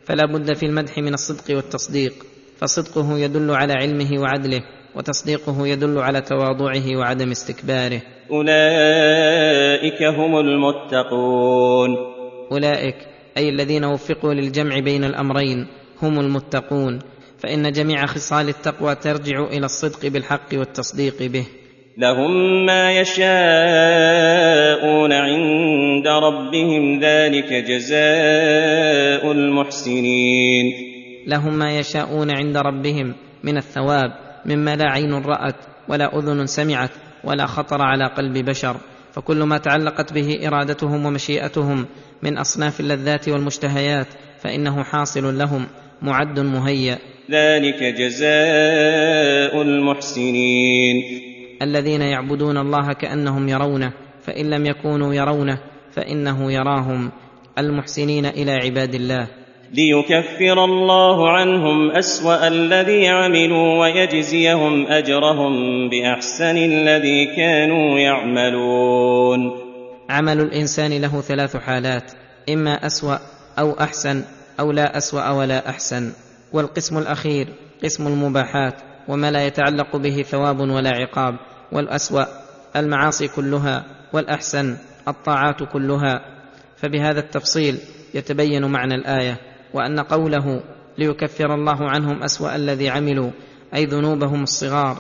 فلا بد في المدح من الصدق والتصديق فصدقه يدل على علمه وعدله وتصديقه يدل على تواضعه وعدم استكباره. أولئك هم المتقون. أولئك أي الذين وفقوا للجمع بين الأمرين هم المتقون فإن جميع خصال التقوى ترجع إلى الصدق بالحق والتصديق به. لهم ما يشاءون عند ربهم ذلك جزاء المحسنين. لهم ما يشاءون عند ربهم من الثواب مما لا عين رأت ولا أذن سمعت ولا خطر على قلب بشر. فكل ما تعلقت به إرادتهم ومشيئتهم من أصناف اللذات والمشتهيات فإنه حاصل لهم معد مهيأ. ذلك جزاء المحسنين. الذين يعبدون الله كأنهم يرونه فإن لم يكونوا يرونه فإنه يراهم. المحسنين إلى عباد الله. ليكفر الله عنهم أسوأ الذي عملوا ويجزيهم أجرهم بأحسن الذي كانوا يعملون. عمل الإنسان له ثلاث حالات إما أسوأ أو أحسن أو لا أسوأ ولا أحسن. والقسم الأخير قسم المباحات. وما لا يتعلق به ثواب ولا عقاب والأسوأ المعاصي كلها والأحسن الطاعات كلها. فبهذا التفصيل يتبين معنى الآية وأن قوله ليكفر الله عنهم أسوأ الذي عملوا أي ذنوبهم الصغار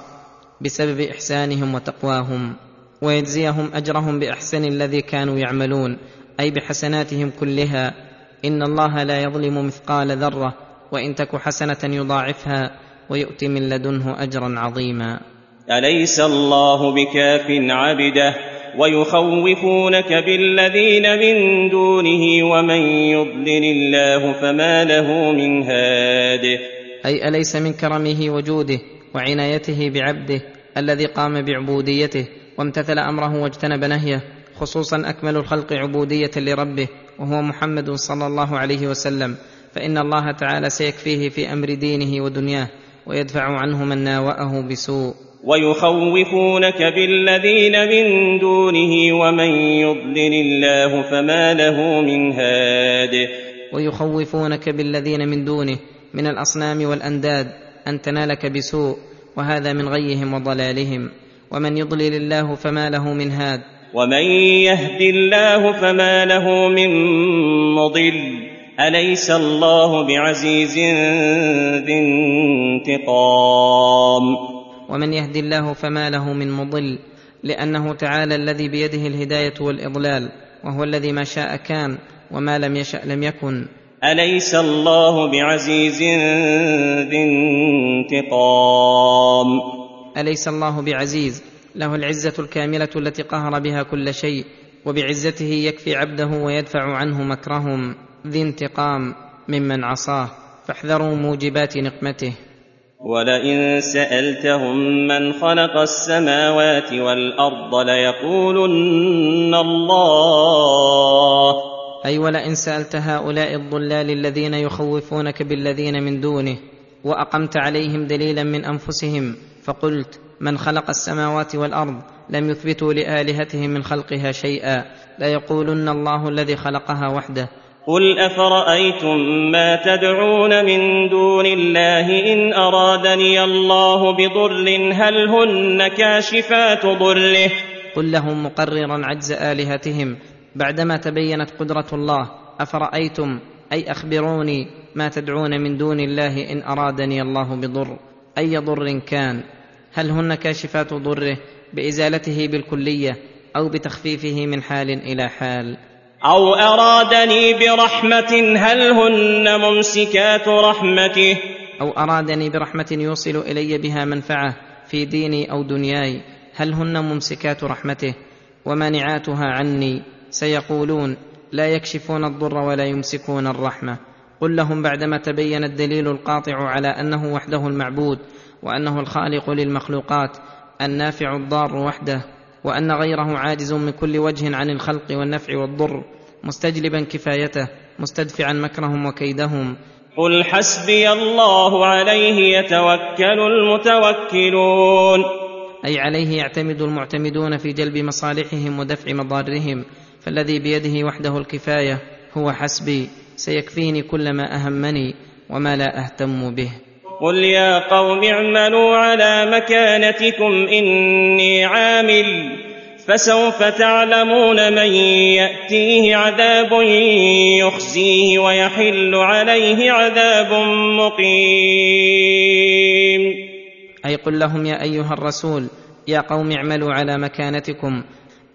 بسبب إحسانهم وتقواهم ويجزيهم أجرهم بأحسن الذي كانوا يعملون أي بحسناتهم كلها. إن الله لا يظلم مثقال ذرة وإن تك حسنة يضاعفها. ويؤت من لدنه أجرا عظيما. أليس الله بكاف عبده ويخوفونك بالذين من دونه ومن يضلل الله فما له من هاد؟ أي أليس من كرمه وجوده وعنايته بعبده الذي قام بعبوديته وامتثل أمره واجتنب نهيه خصوصا أكمل الخلق عبودية لربه وهو محمد صلى الله عليه وسلم. فإن الله تعالى سيكفيه في أمر دينه ودنياه. ويدفع عنه من ناوأه بسوء. ويخوفونك بالذين من دونه ومن يضلل الله فما له من هاد. ويخوفونك بالذين من دونه من الأصنام والأنداد أن تنالك بسوء وهذا من غيهم وضلالهم. ومن يضلل الله فما له من هاد. ومن يهد الله فما له من مضل. أليس الله بعزيز ذي انتقام؟ ومن يهد الله فما له من مضل لأنه تعالى الذي بيده الهداية والإضلال وهو الذي ما شاء كان وما لم يشأ لم يكن. أليس الله بعزيز ذي انتقام؟ أليس الله بعزيز؟ له العزة الكاملة التي قهر بها كل شيء وبعزته يكفي عبده ويدفع عنه مكرهم. ذي انتقام ممن عصاه فاحذروا موجبات نقمته. ولئن سألتهم من خلق السماوات والأرض ليقولن الله. أي ولئن سألت هؤلاء الضلال الذين يخوفونك بالذين من دونه وأقمت عليهم دليلا من أنفسهم فقلت من خلق السماوات والأرض لم يثبتوا لآلهتهم من خلقها شيئا ليقولن الله الذي خلقها وحده. قل افرايتم ما تدعون من دون الله ان ارادني الله بضر هل هن كاشفات ضره؟ قل لهم مقررا عجز الهتهم بعدما تبينت قدرة الله. افرايتم؟ اي اخبروني ما تدعون من دون الله ان ارادني الله بضر؟ اي ضر كان؟ هل هن كاشفات ضره بازالته بالكليه أو بتخفيفه من حال إلى حال؟ أو أرادني برحمة هل هن ممسكات رحمته؟ أو أرادني برحمة يوصل إلي بها منفعة في ديني أو دنياي هل هن ممسكات رحمته؟ ومانعاتها عني. سيقولون لا يكشفون الضر ولا يمسكون الرحمة. قل لهم بعدما تبين الدليل القاطع على أنه وحده المعبود وأنه الخالق للمخلوقات النافع الضار وحده وأن غيره عاجز من كل وجه عن الخلق والنفع والضر. مستجلبا كفايته مستدفعا مكرهم وكيدهم. قل حسبي الله عليه يتوكل المتوكلون. أي عليه يعتمد المعتمدون في جلب مصالحهم ودفع مضارهم فالذي بيده وحده الكفاية هو حسبي سيكفيني كل ما أهمني وما لا أهتم به. قل يا قوم اعملوا على مكانتكم إني عامل. فسوف تعلمون من يأتيه عذاب يخزيه ويحل عليه عذاب مقيم. أي قل لهم يا أيها الرسول يا قوم اعملوا على مكانتكم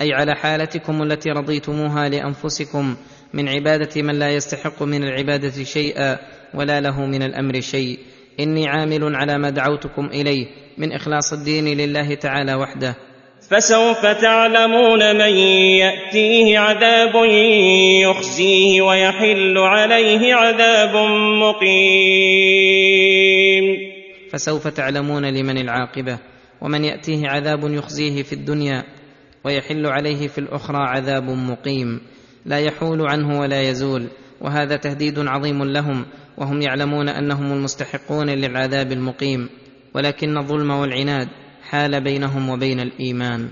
أي على حالتكم التي رضيتموها لأنفسكم من عبادة من لا يستحق من العبادة شيئا ولا له من الأمر شيء. إني عامل على ما دعوتكم إليه من إخلاص الدين لله تعالى وحده. فسوف تعلمون من يأتيه عذاب يخزيه ويحل عليه عذاب مقيم. فسوف تعلمون لمن العاقبة ومن يأتيه عذاب يخزيه في الدنيا ويحل عليه في الأخرى عذاب مقيم. لا يحول عنه ولا يزول وهذا تهديد عظيم لهم وهم يعلمون أنهم المستحقون للعذاب المقيم. ولكن الظلم والعناد حال بينهم وبين الإيمان.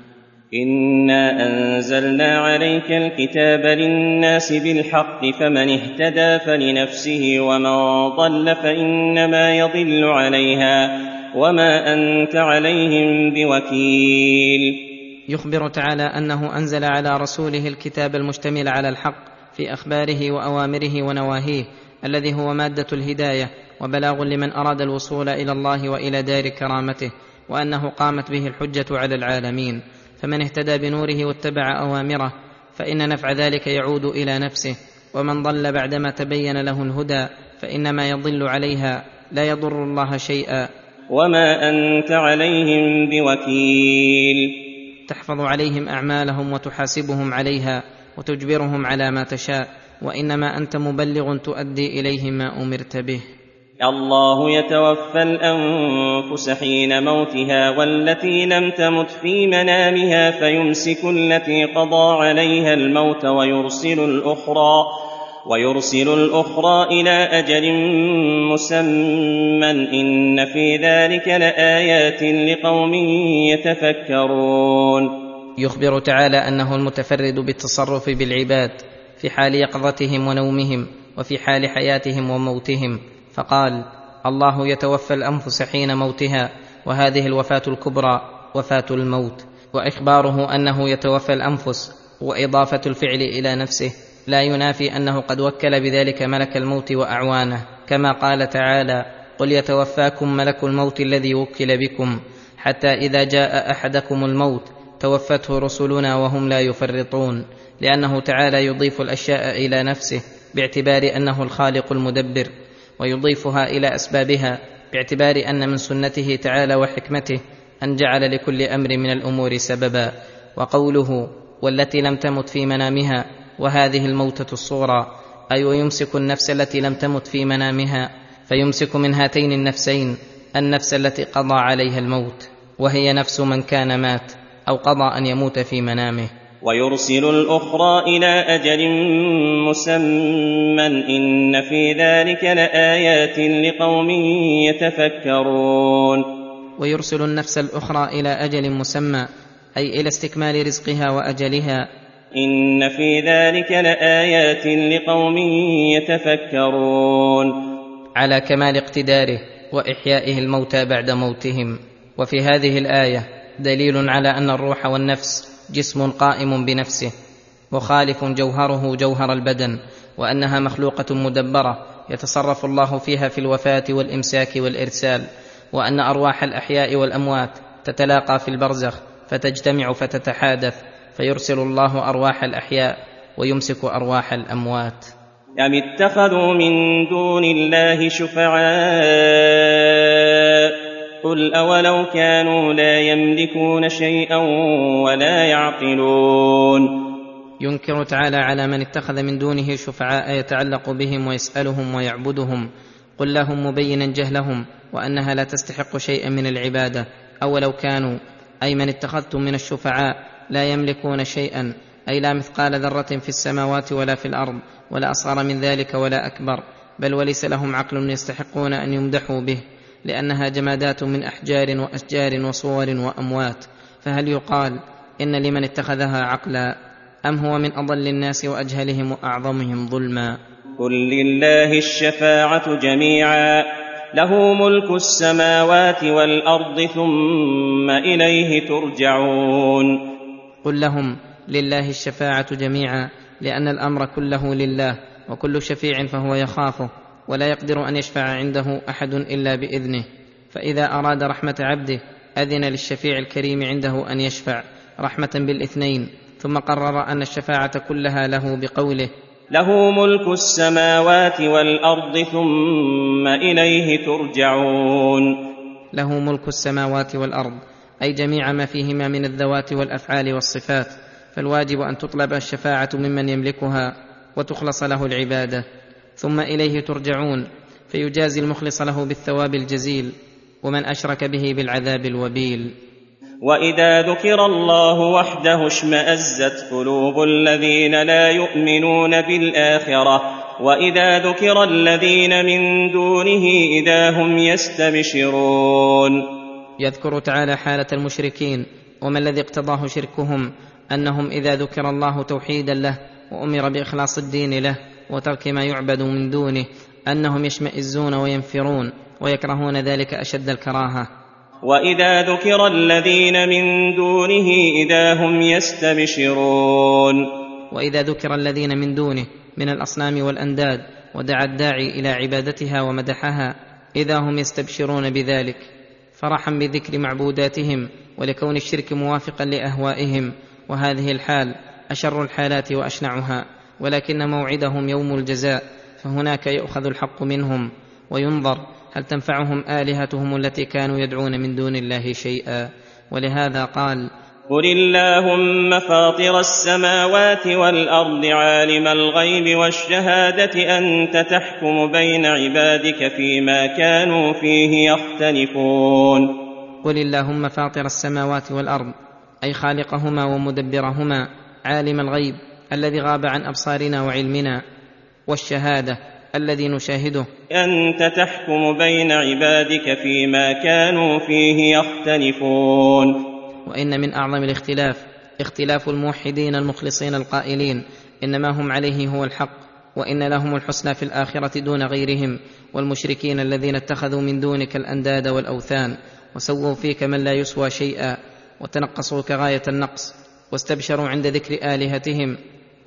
انا انزلنا عليك الكتاب للناس بالحق فمن اهتدى فلنفسه ومن ضل فانما يضل عليها وما انت عليهم بوكيل. يخبر تعالى انه انزل على رسوله الكتاب المشتمل على الحق في اخباره واوامره ونواهيه الذي هو ماده الهدايه وبلاغ لمن اراد الوصول إلى الله والى دار كرامته. وأنه قامت به الحجة على العالمين فمن اهتدى بنوره واتبع أوامره فإن نفع ذلك يعود إلى نفسه ومن ضل بعدما تبين له الهدى فإنما يضل عليها لا يضر الله شيئا. وما أنت عليهم بوكيل. تحفظ عليهم أعمالهم وتحاسبهم عليها وتجبرهم على ما تشاء وإنما أنت مبلغ تؤدي اليهم ما أمرت به. الله يتوفى الأنفس حين موتها والتي لم تمت في منامها فيمسك التي قضى عليها الموت ويرسل الأخرى ويرسل الأخرى إلى أجل مسمى. إن في ذلك لآيات لقوم يتفكرون. يخبر تعالى أنه المتفرد بالتصرف بالعباد في حال يقظتهم ونومهم وفي حال حياتهم وموتهم. فقال الله يتوفى الأنفس حين موتها وهذه الوفاة الكبرى وفاة الموت وإخباره أنه يتوفى الأنفس وإضافة الفعل إلى نفسه لا ينافي أنه قد وكل بذلك ملك الموت وأعوانه كما قال تعالى قل يتوفاكم ملك الموت الذي وكل بكم حتى إذا جاء أحدكم الموت توفته رسلنا وهم لا يفرطون لأنه تعالى يضيف الأشياء إلى نفسه باعتبار أنه الخالق المدبر. ويضيفها إلى أسبابها باعتبار أن من سنته تعالى وحكمته أن جعل لكل أمر من الأمور سببا وقوله والتي لم تمت في منامها وهذه الموتة الصغرى أي ويمسك النفس التي لم تمت في منامها فيمسك من هاتين النفسين النفس التي قضى عليها الموت وهي نفس من كان مات أو قضى أن يموت في منامه. ويرسل الأخرى إلى أجل مسمى إن في ذلك لآيات لقوم يتفكرون. ويرسل النفس الأخرى إلى أجل مسمى أي إلى استكمال رزقها وأجلها. إن في ذلك لآيات لقوم يتفكرون. على كمال اقتداره وإحيائه الموتى بعد موتهم. وفي هذه الآية دليل على أن الروح والنفس جسم قائم بنفسه مخالف جوهره جوهر البدن وأنها مخلوقة مدبرة يتصرف الله فيها في الوفاة والإمساك والإرسال وأن أرواح الأحياء والأموات تتلاقى في البرزخ فتجتمع فتتحادث فيرسل الله أرواح الأحياء ويمسك أرواح الأموات. أم اتخذوا من دون الله شفعاء؟ قل أولو كانوا لا يملكون شيئا ولا يعقلون ينكر تعالى على من اتخذ من دونه شفعاء يتعلق بهم ويسالهم ويعبدهم قل لهم مبينا جهلهم وانها لا تستحق شيئا من العباده اولو كانوا اي من اتخذتم من الشفعاء لا يملكون شيئا اي لا مثقال ذره في السماوات ولا في الأرض ولا اصغر من ذلك ولا اكبر بل وليس لهم عقل يستحقون ان يمدحوا به لأنها جمادات من أحجار واشجار وصور واموات فهل يقال إن لمن اتخذها عقلا أم هو من أضل الناس وأجهلهم وأعظمهم ظلما؟ قل لله الشفاعة جميعا. له ملك السماوات والأرض ثم إليه ترجعون. قل لهم لله الشفاعة جميعا لأن الأمر كله لله وكل شفيع فهو يخافه. ولا يقدر أن يشفع عنده أحد إلا بإذنه فإذا أراد رحمة عبده أذن للشفيع الكريم عنده أن يشفع رحمة بالإثنين ثم قرر أن الشفاعة كلها له بقوله له ملك السماوات والأرض ثم إليه ترجعون. له ملك السماوات والأرض أي جميع ما فيهما من الذوات والأفعال والصفات فالواجب أن تطلب الشفاعة ممن يملكها وتخلص له العبادة. ثم إليه ترجعون فيجازي المخلص له بالثواب الجزيل ومن أشرك به بالعذاب الوبيل. وإذا ذكر الله وحده اشمأزت قلوب الذين لا يؤمنون بالآخرة وإذا ذكر الذين من دونه إذا هم يستبشرون. يذكر تعالى حالة المشركين وما الذي اقتضاه شركهم أنهم إذا ذكر الله توحيدا له وأمر بإخلاص الدين له وترك ما يعبد من دونه أنهم يشمئزون وينفرون ويكرهون ذلك أشد الكراهة. وإذا ذكر الذين من دونه إذا هم يستبشرون. وإذا ذكر الذين من دونه من الأصنام والأنداد ودعا الداعي إلى عبادتها ومدحها إذا هم يستبشرون بذلك. فرحا بذكر معبوداتهم ولكون الشرك موافقا لأهوائهم. وهذه الحال أشر الحالات وأشنعها. ولكن موعدهم يوم الجزاء فهناك يؤخذ الحق منهم وينظر هل تنفعهم آلهتهم التي كانوا يدعون من دون الله شيئا. ولهذا قال قل اللهم فاطر السماوات والارض عالم الغيب والشهاده انت تحكم بين عبادك فيما كانوا فيه يختلفون. قل اللهم فاطر السماوات والارض أي خالقهما ومدبرهما عالم الغيب الذي غاب عن أبصارنا وعلمنا والشهادة الذي نشاهده. أنت تحكم بين عبادك فيما كانوا فيه يختلفون. وإن من أعظم الاختلاف اختلاف الموحدين المخلصين القائلين إنما هم عليه هو الحق وإن لهم الحسنى في الآخرة دون غيرهم والمشركين الذين اتخذوا من دونك الأنداد والأوثان وسووا فيك من لا يسوى شيئا وتنقصوك غاية النقص واستبشروا عند ذكر آلهتهم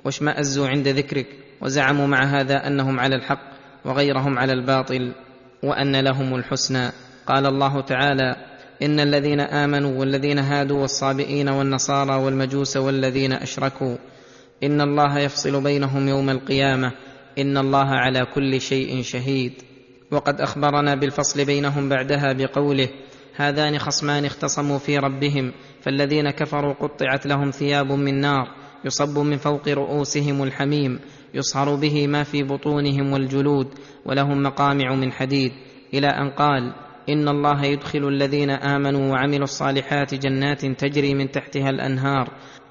واشمازوا عند ذكرك وزعموا مع هذا أنهم على الحق وغيرهم على الباطل وأن لهم الحسنى. قال الله تعالى إن الذين آمنوا والذين هادوا والصابئين والنصارى والمجوس والذين أشركوا إن الله يفصل بينهم يوم القيامة. إن الله على كل شيء شهيد. وقد أخبرنا بالفصل بينهم بعدها بقوله هذان خصمان اختصموا في ربهم فالذين كفروا قطعت لهم ثياب من نار. يصب من فوق رؤوسهم الحميم يصهر به ما في بطونهم والجلود ولهم مقامع من حديد. إلى أن قال إن الله يدخل الذين آمنوا وعملوا الصالحات جنات تجري من تحتها الأنهار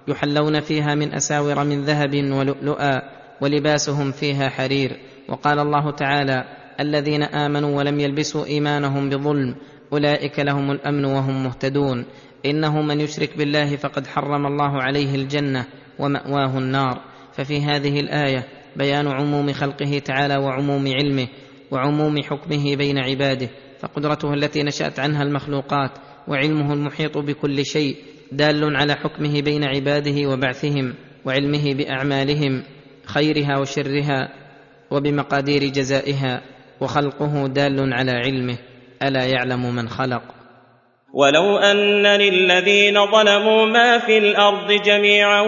يحلون فيها من أساور من ذهب ولؤلؤا ولباسهم فيها حرير. وقال الله تعالى الذين آمنوا ولم يلبسوا إيمانهم بظلم أولئك لهم الأمن وهم مهتدون. إنه من يشرك بالله فقد حرم الله عليه الجنة. ومأواه النار. ففي هذه الآية بيان عموم خلقه تعالى وعموم علمه وعموم حكمه بين عباده فقدرته التي نشأت عنها المخلوقات وعلمه المحيط بكل شيء دال على حكمه بين عباده وبعثهم وعلمه بأعمالهم خيرها وشرها وبمقادير جزائها وخلقه دال على علمه ألا يعلم من خلق. ولو ان للذين ظلموا ما في الأرض جميعا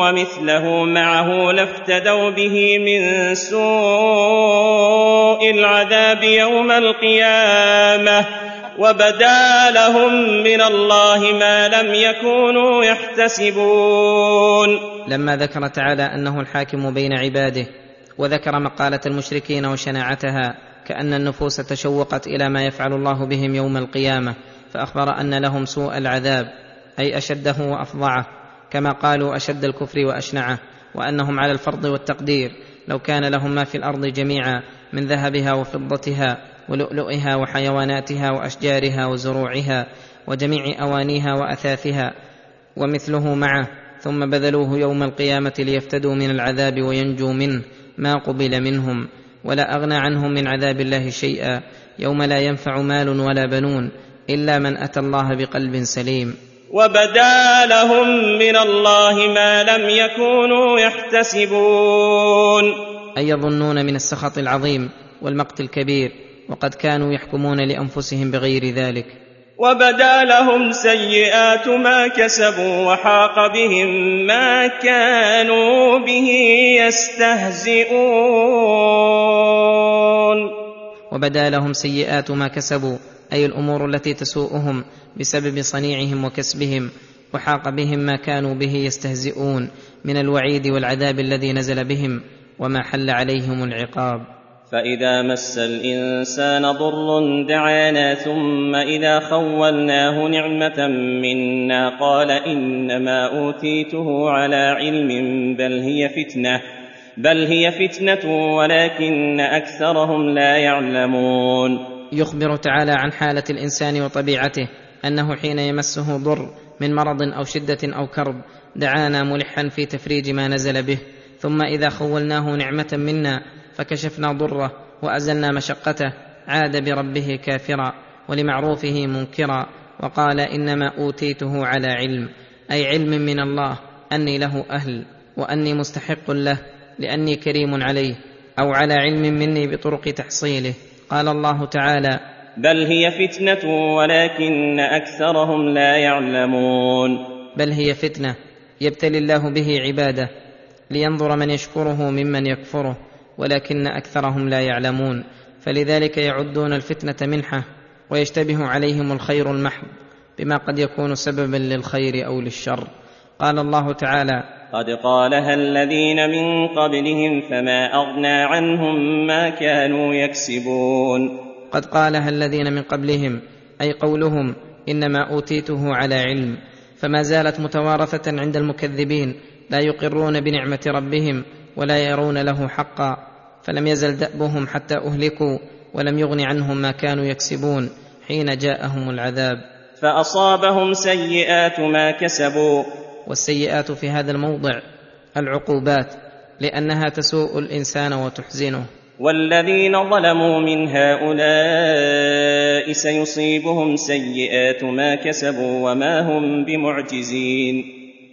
ومثله معه لافتدوا به من سوء العذاب يوم القيامه وبدا لهم من الله ما لم يكونوا يحتسبون لما ذكر تعالى انه الحاكم بين عباده وذكر مقاله المشركين وشناعتها كان النفوس تشوقت إلى ما يفعل الله بهم يوم القيامه فأخبر أن لهم سوء العذاب أي أشده وأفظعه كما قالوا أشد الكفر وأشنعه وأنهم على الفرض والتقدير لو كان لهم ما في الأرض جميعا من ذهبها وفضتها ولؤلؤها وحيواناتها وأشجارها وزروعها وجميع أوانيها وأثاثها ومثله معه ثم بذلوه يوم القيامة ليفتدوا من العذاب وينجوا منه ما قبل منهم ولا أغنى عنهم من عذاب الله شيئا يوم لا ينفع مال ولا بنون إلا من أتى الله بقلب سليم. وبدا لهم من الله ما لم يكونوا يحتسبون. أي يظنون من السخط العظيم والمقت الكبير وقد كانوا يحكمون لأنفسهم بغير ذلك. وبدا لهم سيئات ما كسبوا وحاق بهم ما كانوا به يستهزئون. وبدا لهم سيئات ما كسبوا أي الأمور التي تسوءهم بسبب صنيعهم وكسبهم وحاق بهم ما كانوا به يستهزئون من الوعيد والعذاب الذي نزل بهم وما حل عليهم العقاب. فإذا مس الإنسان ضر دعانا ثم إذا خولناه نعمة منا قال إنما أوتيته على علم بل هي فتنة بل هي فتنة ولكن أكثرهم لا يعلمون. يخبر تعالى عن حالة الإنسان وطبيعته أنه حين يمسه ضر من مرض أو شدة أو كرب دعانا ملحا في تفريج ما نزل به. ثم إذا خولناه نعمة منا فكشفنا ضره وأزلنا مشقته عاد بربه كافرا ولمعروفه منكرا وقال إنما أوتيته على علم أي علم من الله أني له أهل وأني مستحق له لأني كريم عليه أو على علم مني بطرق تحصيله. قال الله تعالى بل هي فتنة ولكن أكثرهم لا يعلمون. بل هي فتنة يبتلي الله به عباده لينظر من يشكره ممن يكفره ولكن أكثرهم لا يعلمون. فلذلك يعدون الفتنة منحة ويشتبه عليهم الخير المحض بما قد يكون سببا للخير أو للشر. قال الله تعالى قد قالها الذين من قبلهم فما اغنى عنهم ما كانوا يكسبون قد قالها الذين من قبلهم أي قولهم انما اوتيته على علم فما زالت متوارثه عند المكذبين لا يقرون بنعمه ربهم ولا يرون له حقا فلم يزل دأبهم حتى أهلكوا ولم يغن عنهم ما كانوا يكسبون حين جاءهم العذاب. فأصابهم سيئات ما كسبوا والسيئات في هذا الموضع العقوبات لأنها تسوء الإنسان وتحزنه. والذين ظلموا من هؤلاء سيصيبهم سيئات ما كسبوا وما هم بمعجزين.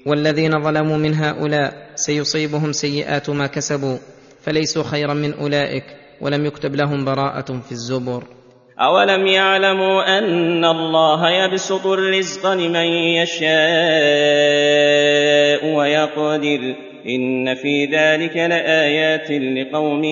والذين ظلموا من هؤلاء سيصيبهم سيئات ما كسبوا فليسوا خيرا من أولئك ولم يكتب لهم براءة في الزبر. أولم يعلموا أن الله يبسط الرزق لمن يشاء ويقدر إن في ذلك لآيات لقوم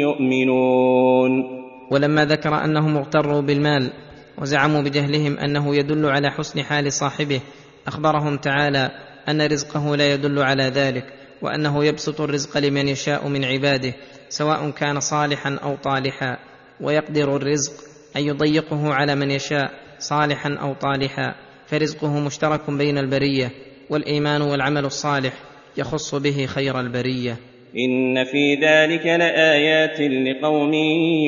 يؤمنون. ولما ذكر أنهم اغتروا بالمال وزعموا بجهلهم أنه يدل على حسن حال صاحبه أخبرهم تعالى أن رزقه لا يدل على ذلك وأنه يبسط الرزق لمن يشاء من عباده سواء كان صالحا أو طالحا ويقدر الرزق أن يضيقه على من يشاء صالحا أو طالحا. فرزقه مشترك بين البرية والإيمان والعمل الصالح يخص به خير البرية. إن في ذلك لآيات لقوم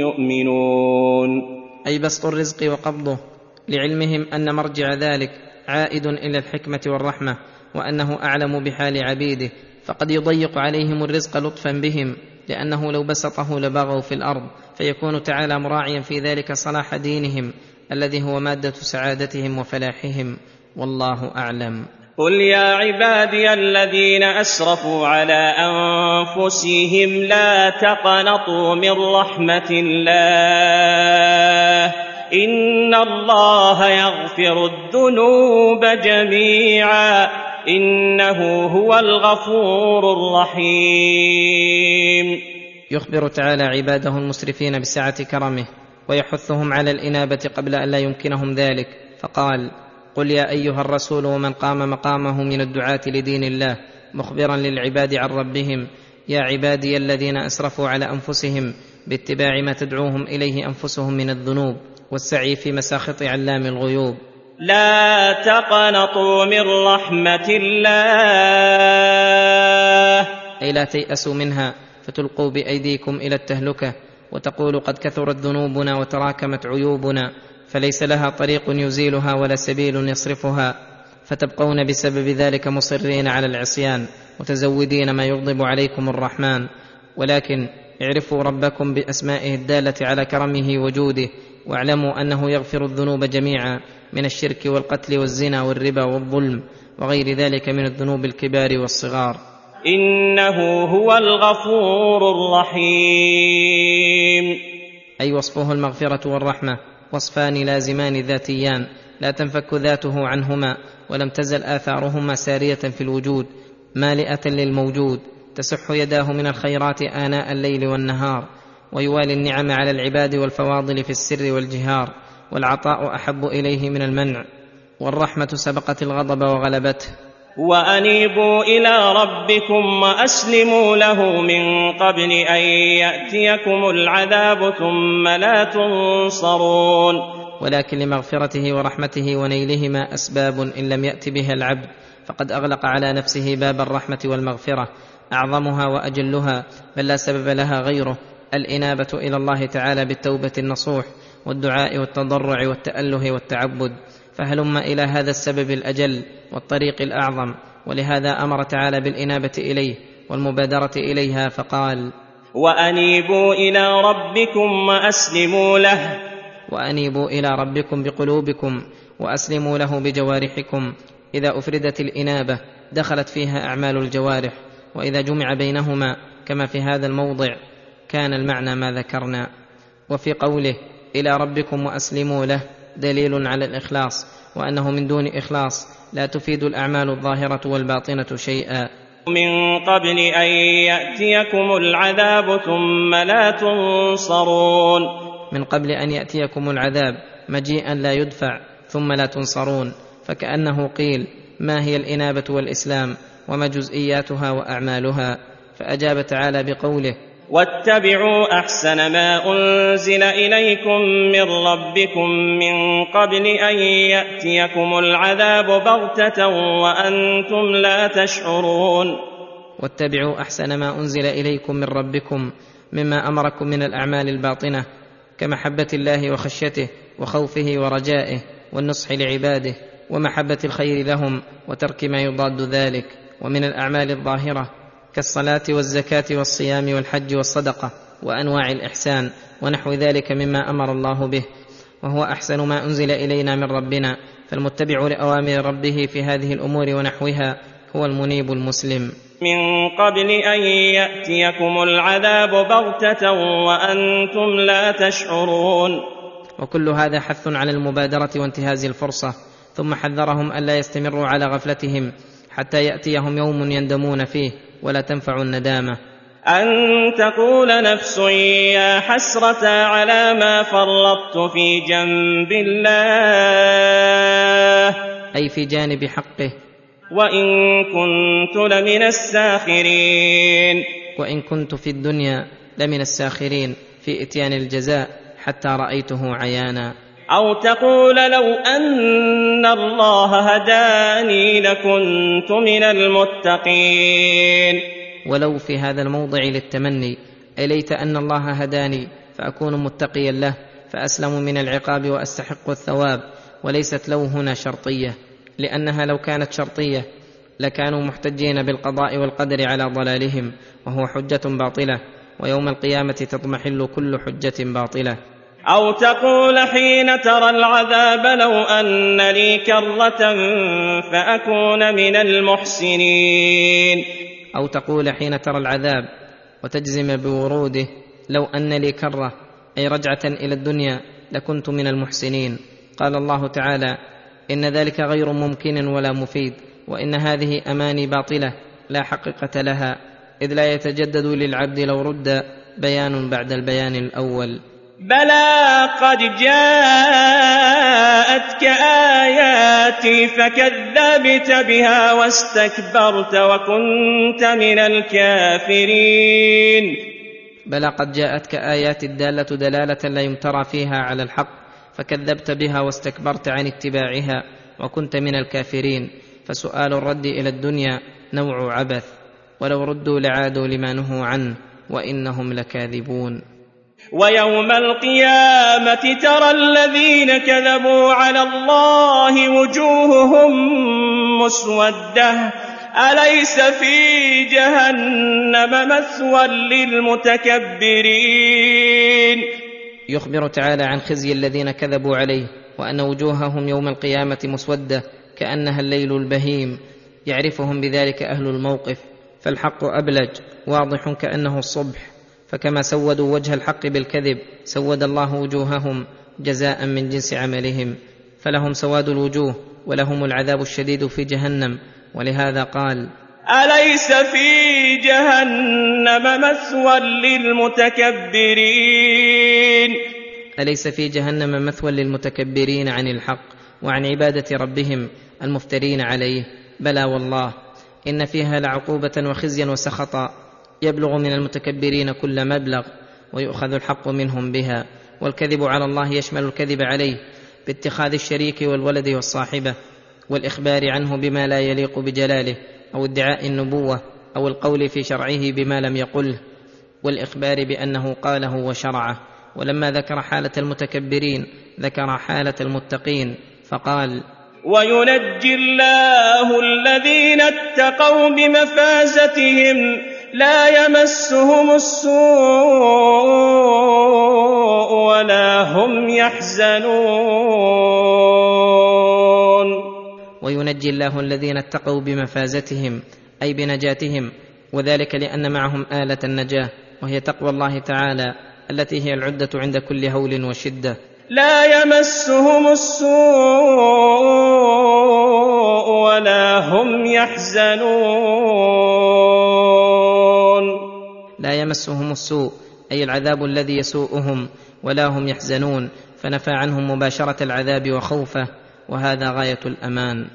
يؤمنون. أي بسط الرزق وقبضه. لعلمهم أن مرجع ذلك عائد إلى الحكمة والرحمة وأنه أعلم بحال عبيده. فقد يضيق عليهم الرزق لطفا بهم. لأنه لو بسطه لبغوا في الأرض فيكون تعالى مراعيا في ذلك صلاح دينهم الذي هو مادة سعادتهم وفلاحهم. والله أعلم. قل يا عبادي الذين أسرفوا على أنفسهم لا تقنطوا من رحمة الله. إن الله يغفر الذنوب جميعا. إنه هو الغفور الرحيم. يخبر تعالى عباده المسرفين بسعة كرمه ويحثهم على الإنابة قبل أن لا يمكنهم ذلك. فقال قل يا أيها الرسول ومن قام مقامه من الدعاة لدين الله مخبرا للعباد عن ربهم يا عبادي الذين أسرفوا على أنفسهم باتباع ما تدعوهم إليه أنفسهم من الذنوب والسعي في مساخط علام الغيوب. لا تقنطوا من رحمة الله. أي لا تيأسوا منها فتلقوا بأيديكم إلى التهلكة وتقول قد كثرت ذنوبنا وتراكمت عيوبنا فليس لها طريق يزيلها ولا سبيل يصرفها فتبقون بسبب ذلك مصرين على العصيان متزودين ما يغضب عليكم الرحمن. ولكن اعرفوا ربكم بأسمائه الدالة على كرمه وجوده واعلموا أنه يغفر الذنوب جميعا من الشرك والقتل والزنا والربا والظلم وغير ذلك من الذنوب الكبار والصغار. إنه هو الغفور الرحيم. أي وصفه المغفرة والرحمة. وصفان لازمان ذاتيان. لا تنفك ذاته عنهما ولم تزل آثارهما سارية في الوجود. مالئة للموجود. تسح يداه من الخيرات آناء الليل والنهار. ويوالي النعم على العباد والفواضل في السر والجهار. والعطاء أحب إليه من المنع والرحمة سبقت الغضب وغلبته. وأنيبوا إلى ربكم وأسلموا له من قبل أن يأتيكم العذاب ثم لا تنصرون. ولكن لمغفرته ورحمته ونيلهما أسباب إن لم يأت بها العبد فقد أغلق على نفسه باب الرحمة والمغفرة أعظمها وأجلها بل لا سبب لها غيره الإنابة إلى الله تعالى بالتوبة النصوح. والدعاء والتضرع والتأله والتعبد فهلم إلى هذا السبب الأجل والطريق الأعظم ولهذا أمر تعالى بالإنابة إليه والمبادرة إليها فقال وأنيبوا إلى ربكم وأسلموا له. وأنيبوا إلى ربكم بقلوبكم وأسلموا له بجوارحكم. إذا أفردت الإنابة دخلت فيها أعمال الجوارح وإذا جمع بينهما كما في هذا الموضع كان المعنى ما ذكرنا. وفي قوله إلى ربكم وأسلموا له دليل على الإخلاص وأنه من دون إخلاص لا تفيد الأعمال الظاهرة والباطنة شيئا. من قبل أن يأتيكم العذاب ثم لا تنصرون. من قبل أن يأتيكم العذاب مجيئا لا يدفع ثم لا تنصرون فكأنه قيل ما هي الإنابة والإسلام وما جزئياتها وأعمالها؟ فأجاب تعالى بقوله واتبعوا أحسن ما أنزل إليكم من ربكم من قبل أن يأتيكم العذاب بغتة وأنتم لا تشعرون. واتبعوا أحسن ما أنزل إليكم من ربكم مما أمركم من الأعمال الباطنة كمحبة الله وخشيته وخوفه ورجائه والنصح لعباده ومحبة الخير لهم وترك ما يضاد ذلك ومن الأعمال الظاهرة كالصلاة والزكاة والصيام والحج والصدقة وأنواع الإحسان ونحو ذلك مما أمر الله به وهو أحسن ما أنزل إلينا من ربنا فالمتبع لأوامر ربه في هذه الأمور ونحوها هو المنيب المسلم. من قبل أن يأتيكم العذاب بغتة وأنتم لا تشعرون. وكل هذا حث على المبادرة وانتهاز الفرصة ثم حذرهم الا يستمروا على غفلتهم حتى يأتيهم يوم يندمون فيه. ولا تنفع الندامة. أن تقول نفس يا حسرة على ما فرطت في جنب الله. أي في جانب حقه. وإن كنت لمن الساخرين. وإن كنت في الدنيا لمن الساخرين. في إتيان الجزاء حتى رأيته عيانا. أو تقول لو أن الله هداني لكنت من المتقين. ولو في هذا الموضع للتمني اي ليت أن الله هداني فأكون متقيا له فأسلم من العقاب وأستحق الثواب وليست لو هنا شرطية لأنها لو كانت شرطية لكانوا محتجين بالقضاء والقدر على ضلالهم وهو حجة باطلة ويوم القيامة تضمحل كل حجة باطلة. أو تقول حين ترى العذاب لو أن لي كرة فأكون من المحسنين. أو تقول حين ترى العذاب وتجزم بوروده لو أن لي كرة أي رجعة إلى الدنيا لكنت من المحسنين. قال الله تعالى إن ذلك غير ممكن ولا مفيد وإن هذه أماني باطلة لا حقيقة لها إذ لا يتجدد للعبد لو رد بيان بعد البيان الأول. بلى قد جاءتك آياتي فكذبت بها واستكبرت وكنت من الكافرين. بلى قد جاءتك ايات الداله دلاله لا يمترى فيها على الحق فكذبت بها واستكبرت عن اتباعها وكنت من الكافرين. فسؤال الرد إلى الدنيا نوع عبث ولو ردوا لعادوا لما نهوا عنه وانهم لكاذبون. ويوم القيامة ترى الذين كذبوا على الله وجوههم مسودة. أليس في جهنم مثوى للمتكبرين؟ يخبر تعالى عن خزي الذين كذبوا عليه وأن وجوههم يوم القيامة مسودة كأنها الليل البهيم. يعرفهم بذلك أهل الموقف فالحق أبلج واضح كأنه الصبح. فكما سودوا وجه الحق بالكذب سود الله وجوههم جزاء من جنس عملهم فلهم سواد الوجوه ولهم العذاب الشديد في جهنم. ولهذا قال أليس في جهنم مثوى للمتكبرين؟ أليس في جهنم مثوى للمتكبرين عن الحق وعن عبادة ربهم المفترين عليه؟ بلى والله إن فيها لعقوبة وخزيا وسخطا. يبلغ من المتكبرين كل مبلغ ويؤخذ الحق منهم بها والكذب على الله يشمل الكذب عليه باتخاذ الشريك والولد والصاحبة والإخبار عنه بما لا يليق بجلاله أو ادعاء النبوة أو القول في شرعه بما لم يقله والإخبار بأنه قاله وشرعه. ولما ذكر حالة المتكبرين ذكر حالة المتقين فقال وينجي الله الذين اتقوا بمفازتهم لا يمسهم السوء ولا هم يحزنون. وينجي الله الذين اتقوا بمفازتهم أي بنجاتهم وذلك لأن معهم آلة النجاة وهي تقوى الله تعالى التي هي العدة عند كل هول وشدة. لا يمسهم السوء ولا هم يحزنون. لا يمسهم السوء أي العذاب الذي يسوءهم ولا هم يحزنون فنفى عنهم مباشرة العذاب وخوفه وهذا غاية الأمان.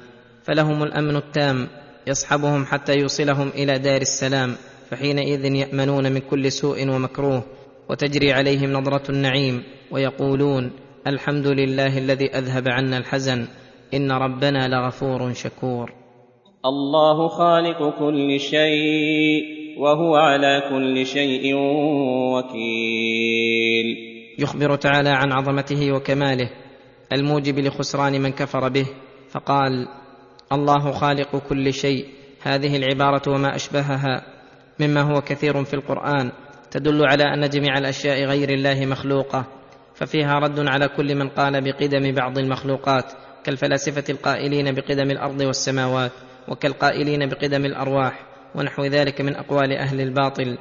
فلهم الأمن التام يصحبهم حتى يوصلهم إلى دار السلام فحينئذ يأمنون من كل سوء ومكروه وتجري عليهم نظرة النعيم ويقولون الحمد لله الذي أذهب عنا الحزن إن ربنا لغفور شكور. الله خالق كل شيء وهو على كل شيء وكيل. يخبر تعالى عن عظمته وكماله الموجب لخسران من كفر به فقال الله خالق كل شيء هذه العبارة وما أشبهها مما هو كثير في القرآن تدل على أن جميع الأشياء غير الله مخلوقة ففيها رد على كل من قال بقدم بعض المخلوقات كالفلاسفة القائلين بقدم الأرض والسماوات وكالقائلين بقدم الأرواح ونحو ذلك من أقوال أهل الباطل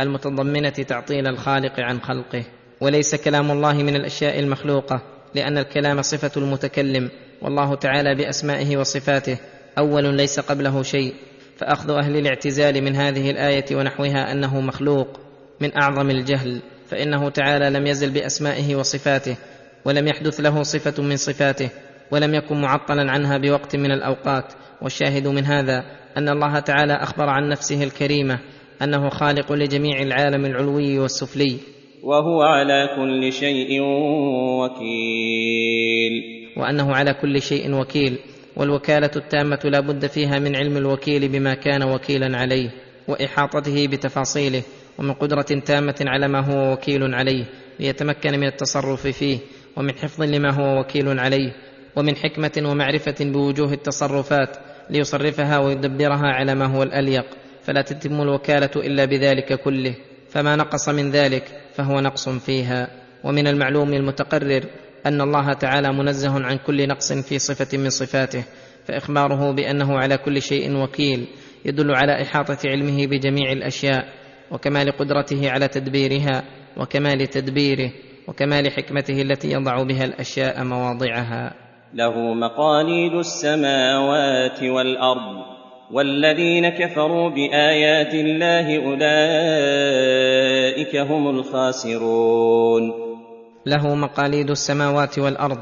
المتضمنة تعطيل الخالق عن خلقه. وليس كلام الله من الأشياء المخلوقة لأن الكلام صفة المتكلم والله تعالى بأسمائه وصفاته أول ليس قبله شيء فأخذ أهل الاعتزال من هذه الآية ونحوها أنه مخلوق. من أعظم الجهل فإنه تعالى لم يزل بأسمائه وصفاته ولم يحدث له صفة من صفاته ولم يكن معطلا عنها بوقت من الأوقات. والشاهد من هذا أن الله تعالى أخبر عن نفسه الكريمة أنه خالق لجميع العالم العلوي والسفلي. وهو على كل شيء وكيل. وأنه على كل شيء وكيل والوكالة التامة لا بد فيها من علم الوكيل بما كان وكيلا عليه وإحاطته بتفاصيله. ومن قدرة تامة على ما هو وكيل عليه ليتمكن من التصرف فيه ومن حفظ لما هو وكيل عليه ومن حكمة ومعرفة بوجوه التصرفات ليصرفها ويدبرها على ما هو الأليق فلا تتم الوكالة إلا بذلك كله فما نقص من ذلك فهو نقص فيها. ومن المعلوم المتقرر أن الله تعالى منزه عن كل نقص في صفة من صفاته فإخباره بأنه على كل شيء وكيل يدل على إحاطة علمه بجميع الأشياء وكمال قدرته على تدبيرها وكمال تدبيره وكمال حكمته التي يضع بها الأشياء مواضعها. له مقاليد السماوات والأرض والذين كفروا بآيات الله أولئك هم الخاسرون. له مقاليد السماوات والأرض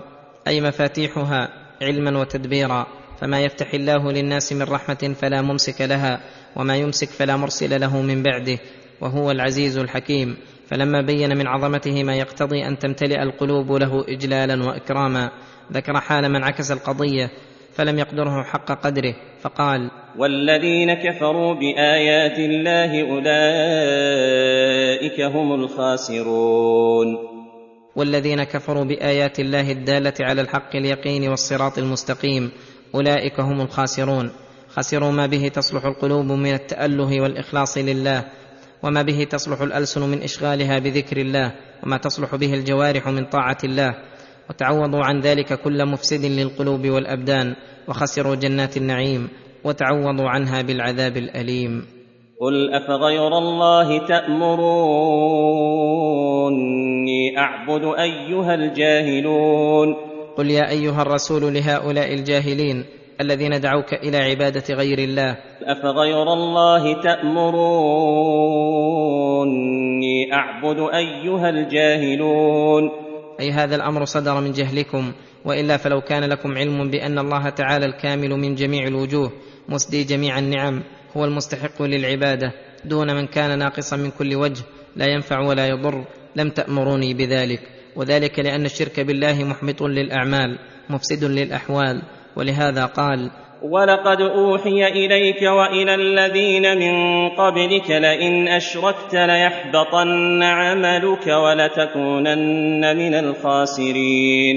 أي مفاتيحها علما وتدبيرا فما يفتح الله للناس من رحمة فلا ممسك لها وما يمسك فلا مرسل له من بعده وهو العزيز الحكيم. فلما بين من عظمته ما يقتضي أن تمتلئ القلوب له اجلالا وإكراما ذكر حال من عكس القضية فلم يقدره حق قدره فقال والذين كفروا بآيات الله أولئك هم الخاسرون. والذين كفروا بآيات الله الدالة على الحق اليقين والصراط المستقيم أولئك هم الخاسرون. خسروا ما به تصلح القلوب من التأله والإخلاص لله. وما به تصلح الألسن من إشغالها بذكر الله وما تصلح به الجوارح من طاعة الله. وتعوضوا عن ذلك كل مفسد للقلوب والأبدان وخسروا جنات النعيم وتعوضوا عنها بالعذاب الأليم. قل أفغير الله تأمروني أعبد أيها الجاهلون؟ قل يا أيها الرسول لهؤلاء الجاهلين الذين دعوك إلى عبادة غير الله. أفغير الله تأمروني أعبد أيها الجاهلون. أي هذا الأمر صدر من جهلكم وإلا فلو كان لكم علم بأن الله تعالى الكامل من جميع الوجوه مسدي جميع النعم هو المستحق للعبادة دون من كان ناقصا من كل وجه لا ينفع ولا يضر لم تأمروني بذلك. وذلك لأن الشرك بالله محبط للأعمال مفسد للأحوال. ولهذا قال ولقد أوحي إليك وإلى الذين من قبلك لئن أشركت ليحبطن عملك ولتكونن من الخاسرين.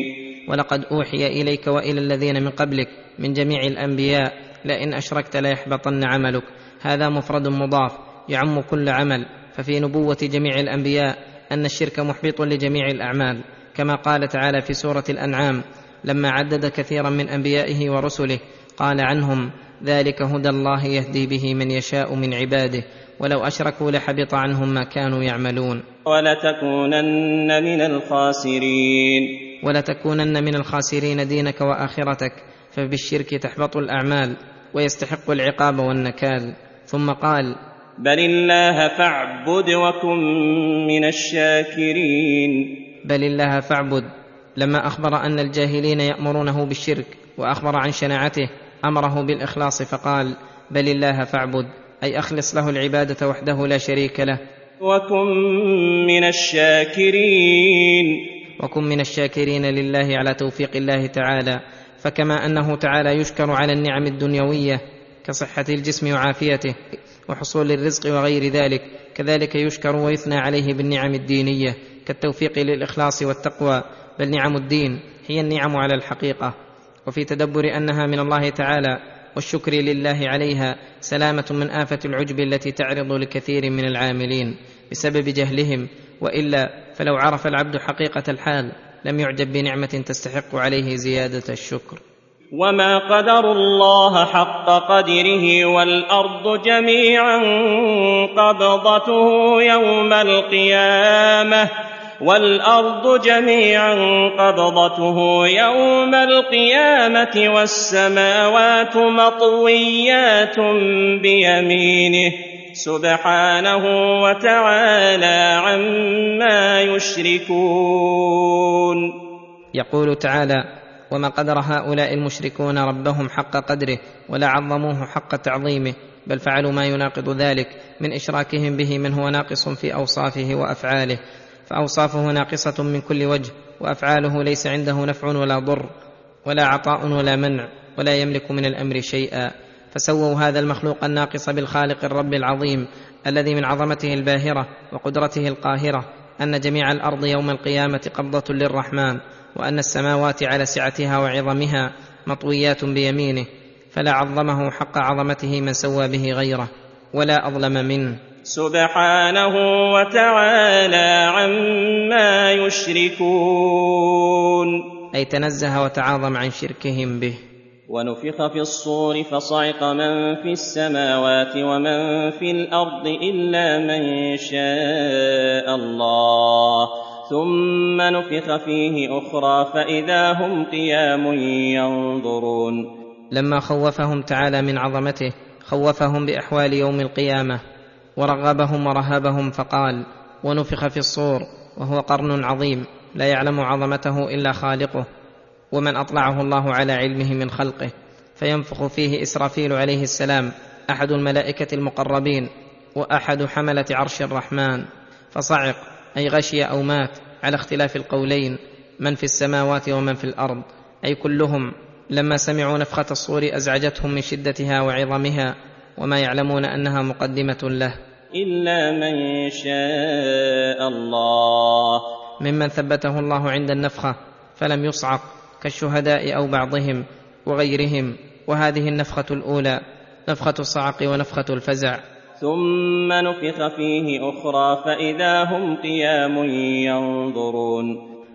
ولقد أوحي إليك وإلى الذين من قبلك من جميع الأنبياء لئن أشركت ليحبطن عملك. هذا مفرد مضاف يعم كل عمل. ففي نبوة جميع الأنبياء أن الشرك محبط لجميع الأعمال كما قال تعالى في سورة الأنعام لما عدد كثيرا من أنبيائه ورسله قال عنهم ذلك هدى الله يهدي به من يشاء من عباده ولو أشركوا لحبط عنهم ما كانوا يعملون. ولتكونن من الخاسرين. ولتكونن من الخاسرين دينك وآخرتك فبالشرك تحبط الأعمال ويستحق العقاب والنكال. ثم قال بل الله فاعبد وكن من الشاكرين. بل الله فاعبد لما أخبر أن الجاهلين يأمرونه بالشرك وأخبر عن شناعته أمره بالإخلاص فقال بل الله فاعبد أي أخلص له العبادة وحده لا شريك له. وكن من الشاكرين. وكن من الشاكرين لله على توفيق الله تعالى فكما أنه تعالى يشكر على النعم الدنيوية كصحة الجسم وعافيته وحصول الرزق وغير ذلك كذلك يشكر ويثنى عليه بالنعم الدينية كالتوفيق للإخلاص والتقوى بل نعم الدين هي النعم على الحقيقة. وفي تدبر أنها من الله تعالى والشكر لله عليها سلامة من آفة العجب التي تعرض لكثير من العاملين بسبب جهلهم. وإلا فلو عرف العبد حقيقة الحال لم يعجب بنعمة تستحق عليه زيادة الشكر. وما قدر الله حق قدره والأرض جميعا قبضته يوم القيامة. والأرض جميعا قبضته يوم القيامة والسماوات مطويات بيمينه سبحانه وتعالى عما يشركون. يقول تعالى وما قدر هؤلاء المشركون ربهم حق قدره ولا عظموه حق تعظيمه بل فعلوا ما يناقض ذلك من إشراكهم به من هو ناقص في أوصافه وأفعاله فأوصافه ناقصة من كل وجه وأفعاله ليس عنده نفع ولا ضر ولا عطاء ولا منع ولا يملك من الأمر شيئا. فسووا هذا المخلوق الناقص بالخالق الرب العظيم الذي من عظمته الباهرة وقدرته القاهرة أن جميع الأرض يوم القيامة قبضة للرحمن وأن السماوات على سعتها وعظمها مطويات بيمينه فلا عظمه حق عظمته من سوى به غيره ولا أظلم منه. سبحانه وتعالى عما يشركون. أي تنزه وتعاظم عن شركهم به. ونفخ في الصور فصعق من في السماوات ومن في الأرض إلا من شاء الله. ثم نفخ فيه أخرى فإذا هم قيام ينظرون. لما خوفهم تعالى من عظمته خوفهم بأحوال يوم القيامة. ورغبهم ورهبهم فقال ونفخ في الصور وهو قرن عظيم لا يعلم عظمته إلا خالقه ومن أطلعه الله على علمه من خلقه فينفخ فيه إسرافيل عليه السلام أحد الملائكة المقربين وأحد حملة عرش الرحمن فصعق أي غشي أو مات على اختلاف القولين من في السماوات ومن في الأرض أي كلهم لما سمعوا نفخة الصور أزعجتهم من شدتها وعظمها وما يعلمون أنها مقدمة له. إلا من شاء الله. ممن ثبته الله عند النفخة فلم يصعق كالشهداء أو بعضهم وغيرهم. وهذه النفخة الأولى نفخة الصعق ونفخة الفزع. ثم نفخ فيه أخرى فإذا هم قيام ينظرون.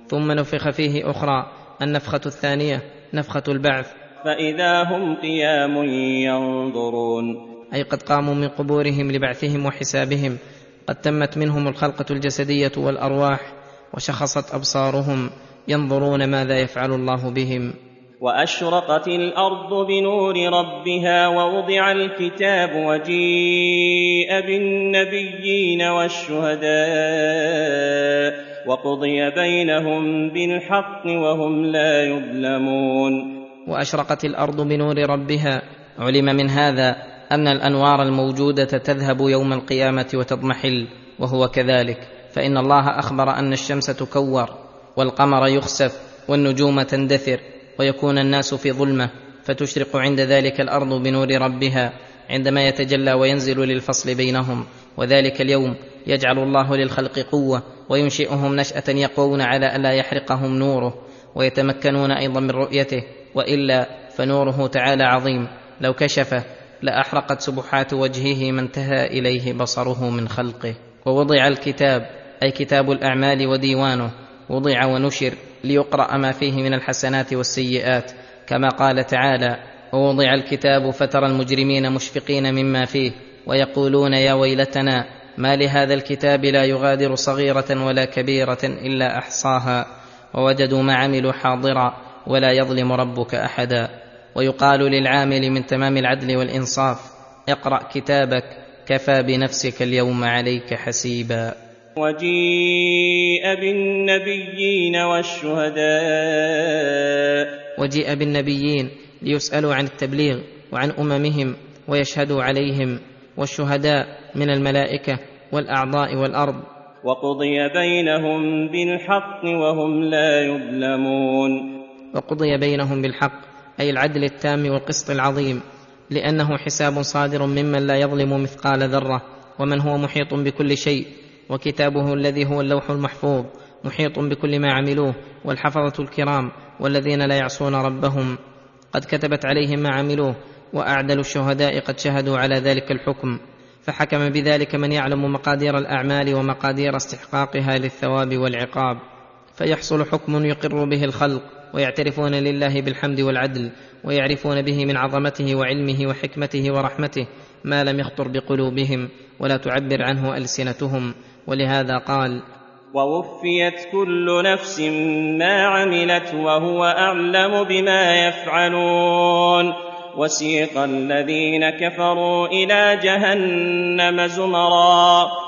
ثم نفخ فيه أخرى النفخة الثانية نفخة البعث. فإذا هم قيام ينظرون. أي قد قاموا من قبورهم لبعثهم وحسابهم قد تمت منهم الخلقة الجسدية والأرواح وشخصت أبصارهم ينظرون ماذا يفعل الله بهم. وأشرقت الأرض بنور ربها ووضع الكتاب وجيء بالنبيين والشهداء وقضي بينهم بالحق وهم لا يظلمون. وأشرقت الأرض بنور ربها علم من هذا أن الأنوار الموجودة تذهب يوم القيامة وتضمحل وهو كذلك. فإن الله أخبر أن الشمس تكور والقمر يخسف والنجوم تندثر ويكون الناس في ظلمة فتشرق عند ذلك الأرض بنور ربها عندما يتجلى وينزل للفصل بينهم. وذلك اليوم يجعل الله للخلق قوة وينشئهم نشأة يقوون على الا يحرقهم نوره ويتمكنون أيضا من رؤيته. وإلا فنوره تعالى عظيم. لو كشفه لأحرقت سبحات وجهه ما انتهى إليه بصره من خلقه. ووضع الكتاب أي كتاب الأعمال وديوانه وضع ونشر ليقرأ ما فيه من الحسنات والسيئات كما قال تعالى ووضع الكتاب فترى المجرمين مشفقين مما فيه ويقولون يا ويلتنا ما لهذا الكتاب لا يغادر صغيرة ولا كبيرة إلا أحصاها. ووجدوا ما عملوا حاضرا ولا يظلم ربك أحدا. ويقال للعامل من تمام العدل والإنصاف اقرأ كتابك كفى بنفسك اليوم عليك حسيبا. وجيء بالنبيين والشهداء. وجيء بالنبيين ليسألوا عن التبليغ وعن أممهم ويشهدوا عليهم والشهداء من الملائكة والأعضاء والأرض. وقضي بينهم بالحق وهم لا يظلمون. وقضي بينهم بالحق أي العدل التام والقسط العظيم لأنه حساب صادر ممن لا يظلم مثقال ذرة ومن هو محيط بكل شيء وكتابه الذي هو اللوح المحفوظ محيط بكل ما عملوه والحفظة الكرام والذين لا يعصون ربهم. قد كتبت عليهم ما عملوه وأعدل الشهداء قد شهدوا على ذلك الحكم. فحكم بذلك من يعلم مقادير الأعمال ومقادير استحقاقها للثواب والعقاب. فيحصل حكم يقر به الخلق ويعترفون لله بالحمد والعدل ويعرفون به من عظمته وعلمه وحكمته ورحمته ما لم يخطر بقلوبهم ولا تعبر عنه ألسنتهم. ولهذا قال ووفيت كل نفس ما عملت وهو أعلم بما يفعلون. وسيق الذين كفروا إلى جهنم زمرا.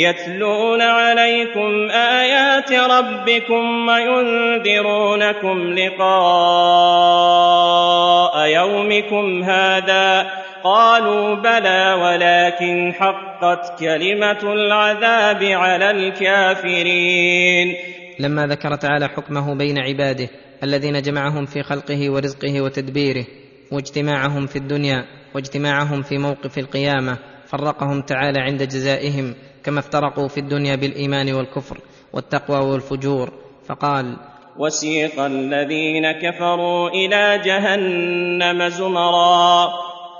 يتلون عليكم آيات ربكم وينذرونكم لقاء يومكم هذا. قالوا بلى ولكن حقت كلمة العذاب على الكافرين. لما ذكر تعالى حكمه بين عباده الذين جمعهم في خلقه ورزقه وتدبيره واجتماعهم في الدنيا واجتماعهم في موقف القيامة فرقهم تعالى عند جزائهم كما افترقوا في الدنيا بالإيمان والكفر والتقوى والفجور. فقال وسيق الذين كفروا إلى جهنم زمرا.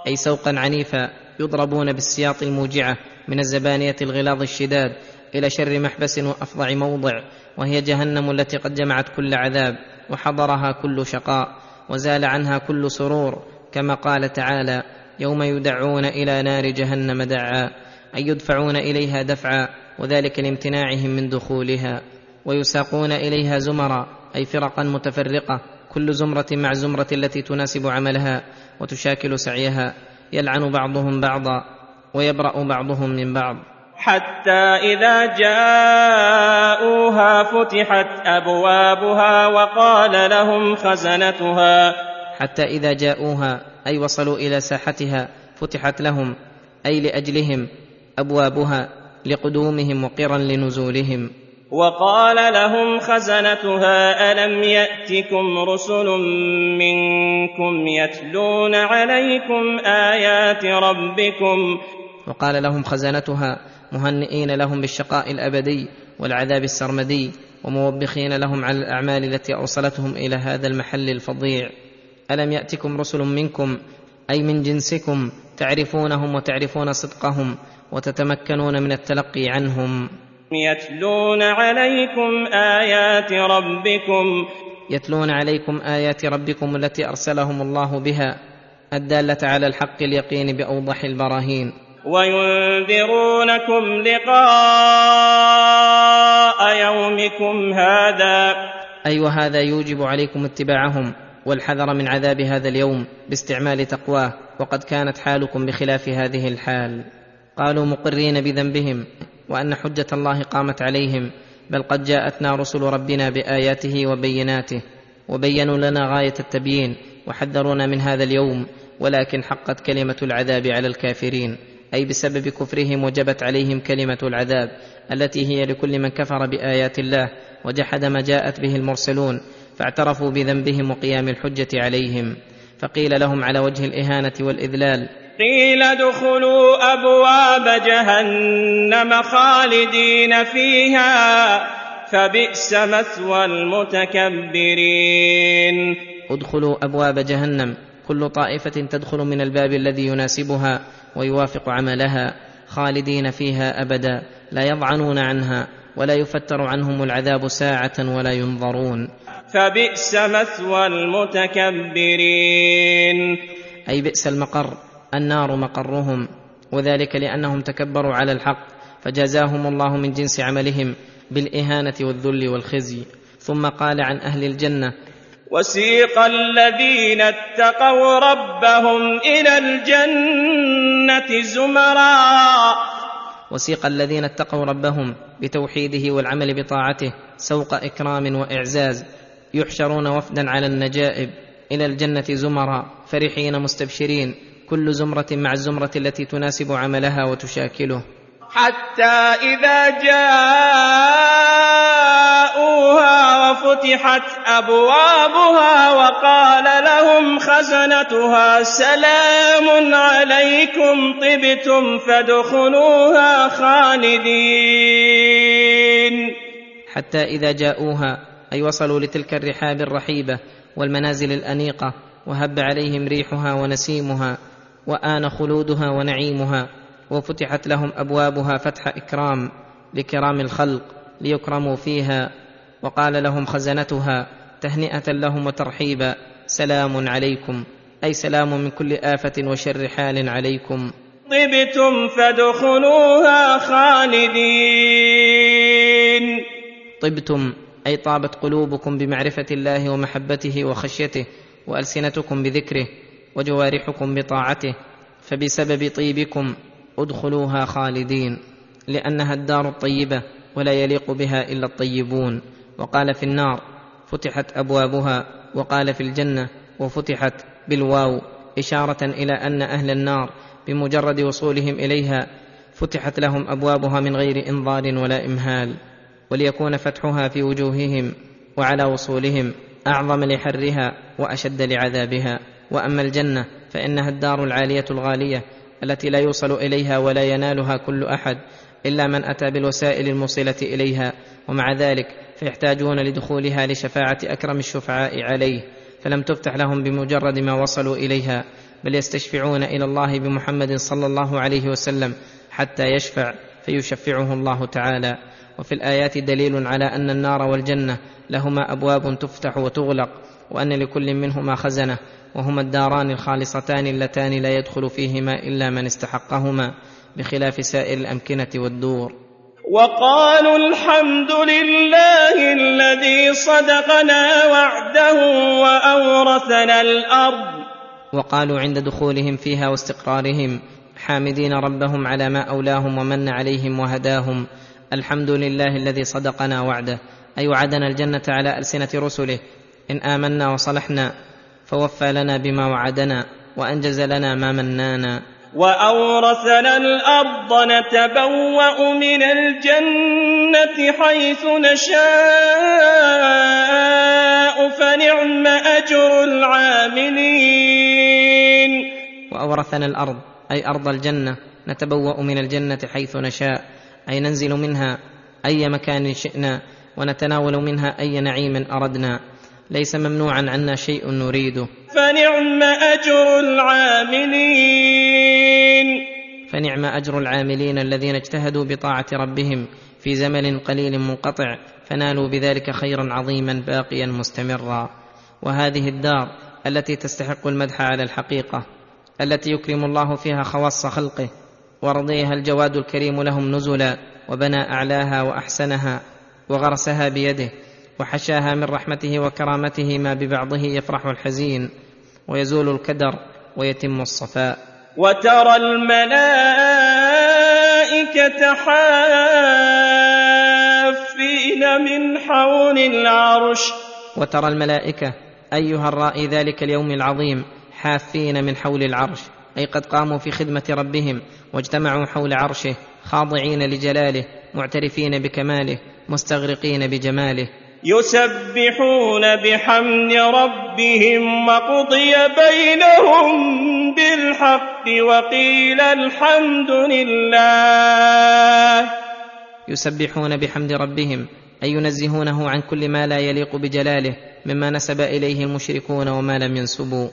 أي سوقا عنيفا يضربون بالسياط الموجعة من الزبانية الغلاظ الشداد إلى شر محبس وأفظع موضع وهي جهنم التي قد جمعت كل عذاب وحضرها كل شقاء وزال عنها كل سرور كما قال تعالى يوم يدعون إلى نار جهنم دعا اي يدفعون إليها دفعا وذلك لامتناعهم من دخولها. ويساقون إليها زمرا أي فرقا متفرقة كل زمرة مع زمرة التي تناسب عملها وتشاكل سعيها. يلعن بعضهم بعضا ويبرأ بعضهم من بعض. حتى إذا جاءوها فتحت أبوابها وقال لهم خزنتها. حتى إذا جاءوها أي وصلوا إلى ساحتها فتحت لهم أي لأجلهم أبوابها لقدومهم وقرا لنزولهم. وقال لهم خزنتها ألم يأتكم رسل منكم يتلون عليكم آيات ربكم؟ وقال لهم خزنتها مهنئين لهم بالشقاء الأبدي والعذاب السرمدي وموبخين لهم على الأعمال التي اوصلتهم إلى هذا المحل الفظيع. ألم يأتكم رسل منكم أي من جنسكم تعرفونهم وتعرفون صدقهم وتتمكنون من التلقي عنهم. يتلون عليكم آيات ربكم. يتلون عليكم آيات ربكم التي أرسلهم الله بها الدالة على الحق اليقين بأوضح البراهين. وينذرونكم لقاء يومكم هذا. اي وهذا يوجب عليكم اتباعهم والحذر من عذاب هذا اليوم باستعمال تقواه وقد كانت حالكم بخلاف هذه الحال. قالوا مقرين بذنبهم وأن حجة الله قامت عليهم بل قد جاءتنا رسل ربنا بآياته وبيناته وبينوا لنا غاية التبيين وحذرونا من هذا اليوم ولكن حقت كلمة العذاب على الكافرين أي بسبب كفرهم وجبت عليهم كلمة العذاب التي هي لكل من كفر بآيات الله وجحد ما جاءت به المرسلون فاعترفوا بذنبهم وقيام الحجة عليهم. فقيل لهم على وجه الإهانة والإذلال قيل ادخلوا أبواب جهنم خالدين فيها فبئس مثوى المتكبرين. ادخلوا أبواب جهنم كل طائفة تدخل من الباب الذي يناسبها ويوافق عملها خالدين فيها أبدا لا يضعنون عنها ولا يفتر عنهم العذاب ساعة ولا ينظرون. فبئس مثوى المتكبرين. أي بئس المقر. النار مقرهم وذلك لأنهم تكبروا على الحق فجازاهم الله من جنس عملهم بالإهانة والذل والخزي. ثم قال عن أهل الجنة وسيق الذين اتقوا ربهم إلى الجنة زمرا. وسيق الذين اتقوا ربهم بتوحيده والعمل بطاعته سوق إكرام وإعزاز يحشرون وفدا على النجائب إلى الجنة زمرا فرحين مستبشرين. كل زمرة مع الزمرة التي تناسب عملها وتشاكله. حتى إذا جاءوها وفتحت أبوابها وقال لهم خزنتها سلام عليكم طبتم فادخلوها خالدين. حتى إذا جاءوها أي وصلوا لتلك الرحاب الرحيبة والمنازل الأنيقة وهب عليهم ريحها ونسيمها وآن خلودها ونعيمها وفتحت لهم أبوابها فتح إكرام لكرام الخلق ليكرموا فيها وقال لهم خزنتها تهنئة لهم وترحيبا سلام عليكم أي سلام من كل آفة وشر حال عليكم. طبتم فادخلوها خالدين. طبتم أي طابت قلوبكم بمعرفة الله ومحبته وخشيته وألسنتكم بذكره وجوارحكم بطاعته فبسبب طيبكم ادخلوها خالدين لأنها الدار الطيبة ولا يليق بها إلا الطيبون. وقال في النار فتحت أبوابها وقال في الجنة وفتحت بالواو إشارة إلى أن أهل النار بمجرد وصولهم إليها فتحت لهم أبوابها من غير إنظار ولا إمهال. وليكون فتحها في وجوههم وعلى وصولهم أعظم لحرها وأشد لعذابها. وأما الجنة فإنها الدار العالية الغالية التي لا يوصل إليها ولا ينالها كل أحد إلا من أتى بالوسائل الموصلة إليها ومع ذلك فيحتاجون لدخولها لشفاعة أكرم الشفعاء عليه. فلم تفتح لهم بمجرد ما وصلوا إليها بل يستشفعون إلى الله بمحمد صلى الله عليه وسلم حتى يشفع فيشفعه الله تعالى. وفي الآيات دليل على أن النار والجنة لهما أبواب تفتح وتغلق وأن لكل منهما خزنة وهما الداران الخالصتان اللتان لا يدخل فيهما إلا من استحقهما بخلاف سائر الأمكنة والدور. وقالوا الحمد لله الذي صدقنا وعده وأورثنا الأرض. وقالوا عند دخولهم فيها واستقرارهم حامدين ربهم على ما أولاهم ومن عليهم وهداهم. الحمد لله الذي صدقنا وعده. أي وعدنا الجنة على ألسنة رسله. إن آمنا وصلحنا فوفى لنا بما وعدنا وأنجز لنا ما منانا. وأورثنا الأرض نتبوأ من الجنة حيث نشاء فنعم أجر العاملين. وأورثنا الأرض أي أرض الجنة نتبوأ من الجنة حيث نشاء أي ننزل منها أي مكان شئنا ونتناول منها أي نعيم أردنا. ليس ممنوعا عنا شيء نريده. فنعم أجر العاملين. فنعم أجر العاملين الذين اجتهدوا بطاعة ربهم في زمن قليل منقطع فنالوا بذلك خيرا عظيما باقيا مستمرا. وهذه الدار التي تستحق المدح على الحقيقة التي يكرم الله فيها خواص خلقه ورضيها الجواد الكريم لهم نزلا وبنى أعلاها وأحسنها وغرسها بيده وحشاها من رحمته وكرامته ما ببعضه يفرح الحزين ويزول الكدر ويتم الصفاء. وترى الملائكة حافين من حول العرش. وترى الملائكة أيها الرائي ذلك اليوم العظيم حافين من حول العرش أي قد قاموا في خدمة ربهم واجتمعوا حول عرشه خاضعين لجلاله معترفين بكماله مستغرقين بجماله. يسبحون بحمد ربهم وقضي بينهم بالحق وقيل الحمد لله. يسبحون بحمد ربهم أي ينزهونه عن كل ما لا يليق بجلاله مما نسب إليه المشركون وما لم ينسبوا.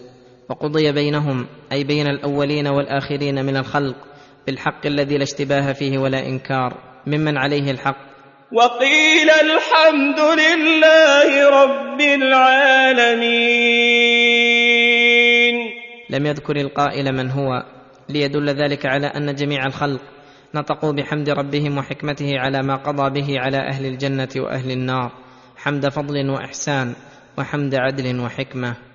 وقضي بينهم أي بين الأولين والآخرين من الخلق بالحق الذي لا اشتباه فيه ولا إنكار ممن عليه الحق. وقيل الحمد لله رب العالمين. لم يذكر القائل من هو ليدل ذلك على أن جميع الخلق نطقوا بحمد ربهم وحكمته على ما قضى به على أهل الجنة وأهل النار حمد فضل وإحسان وحمد عدل وحكمة.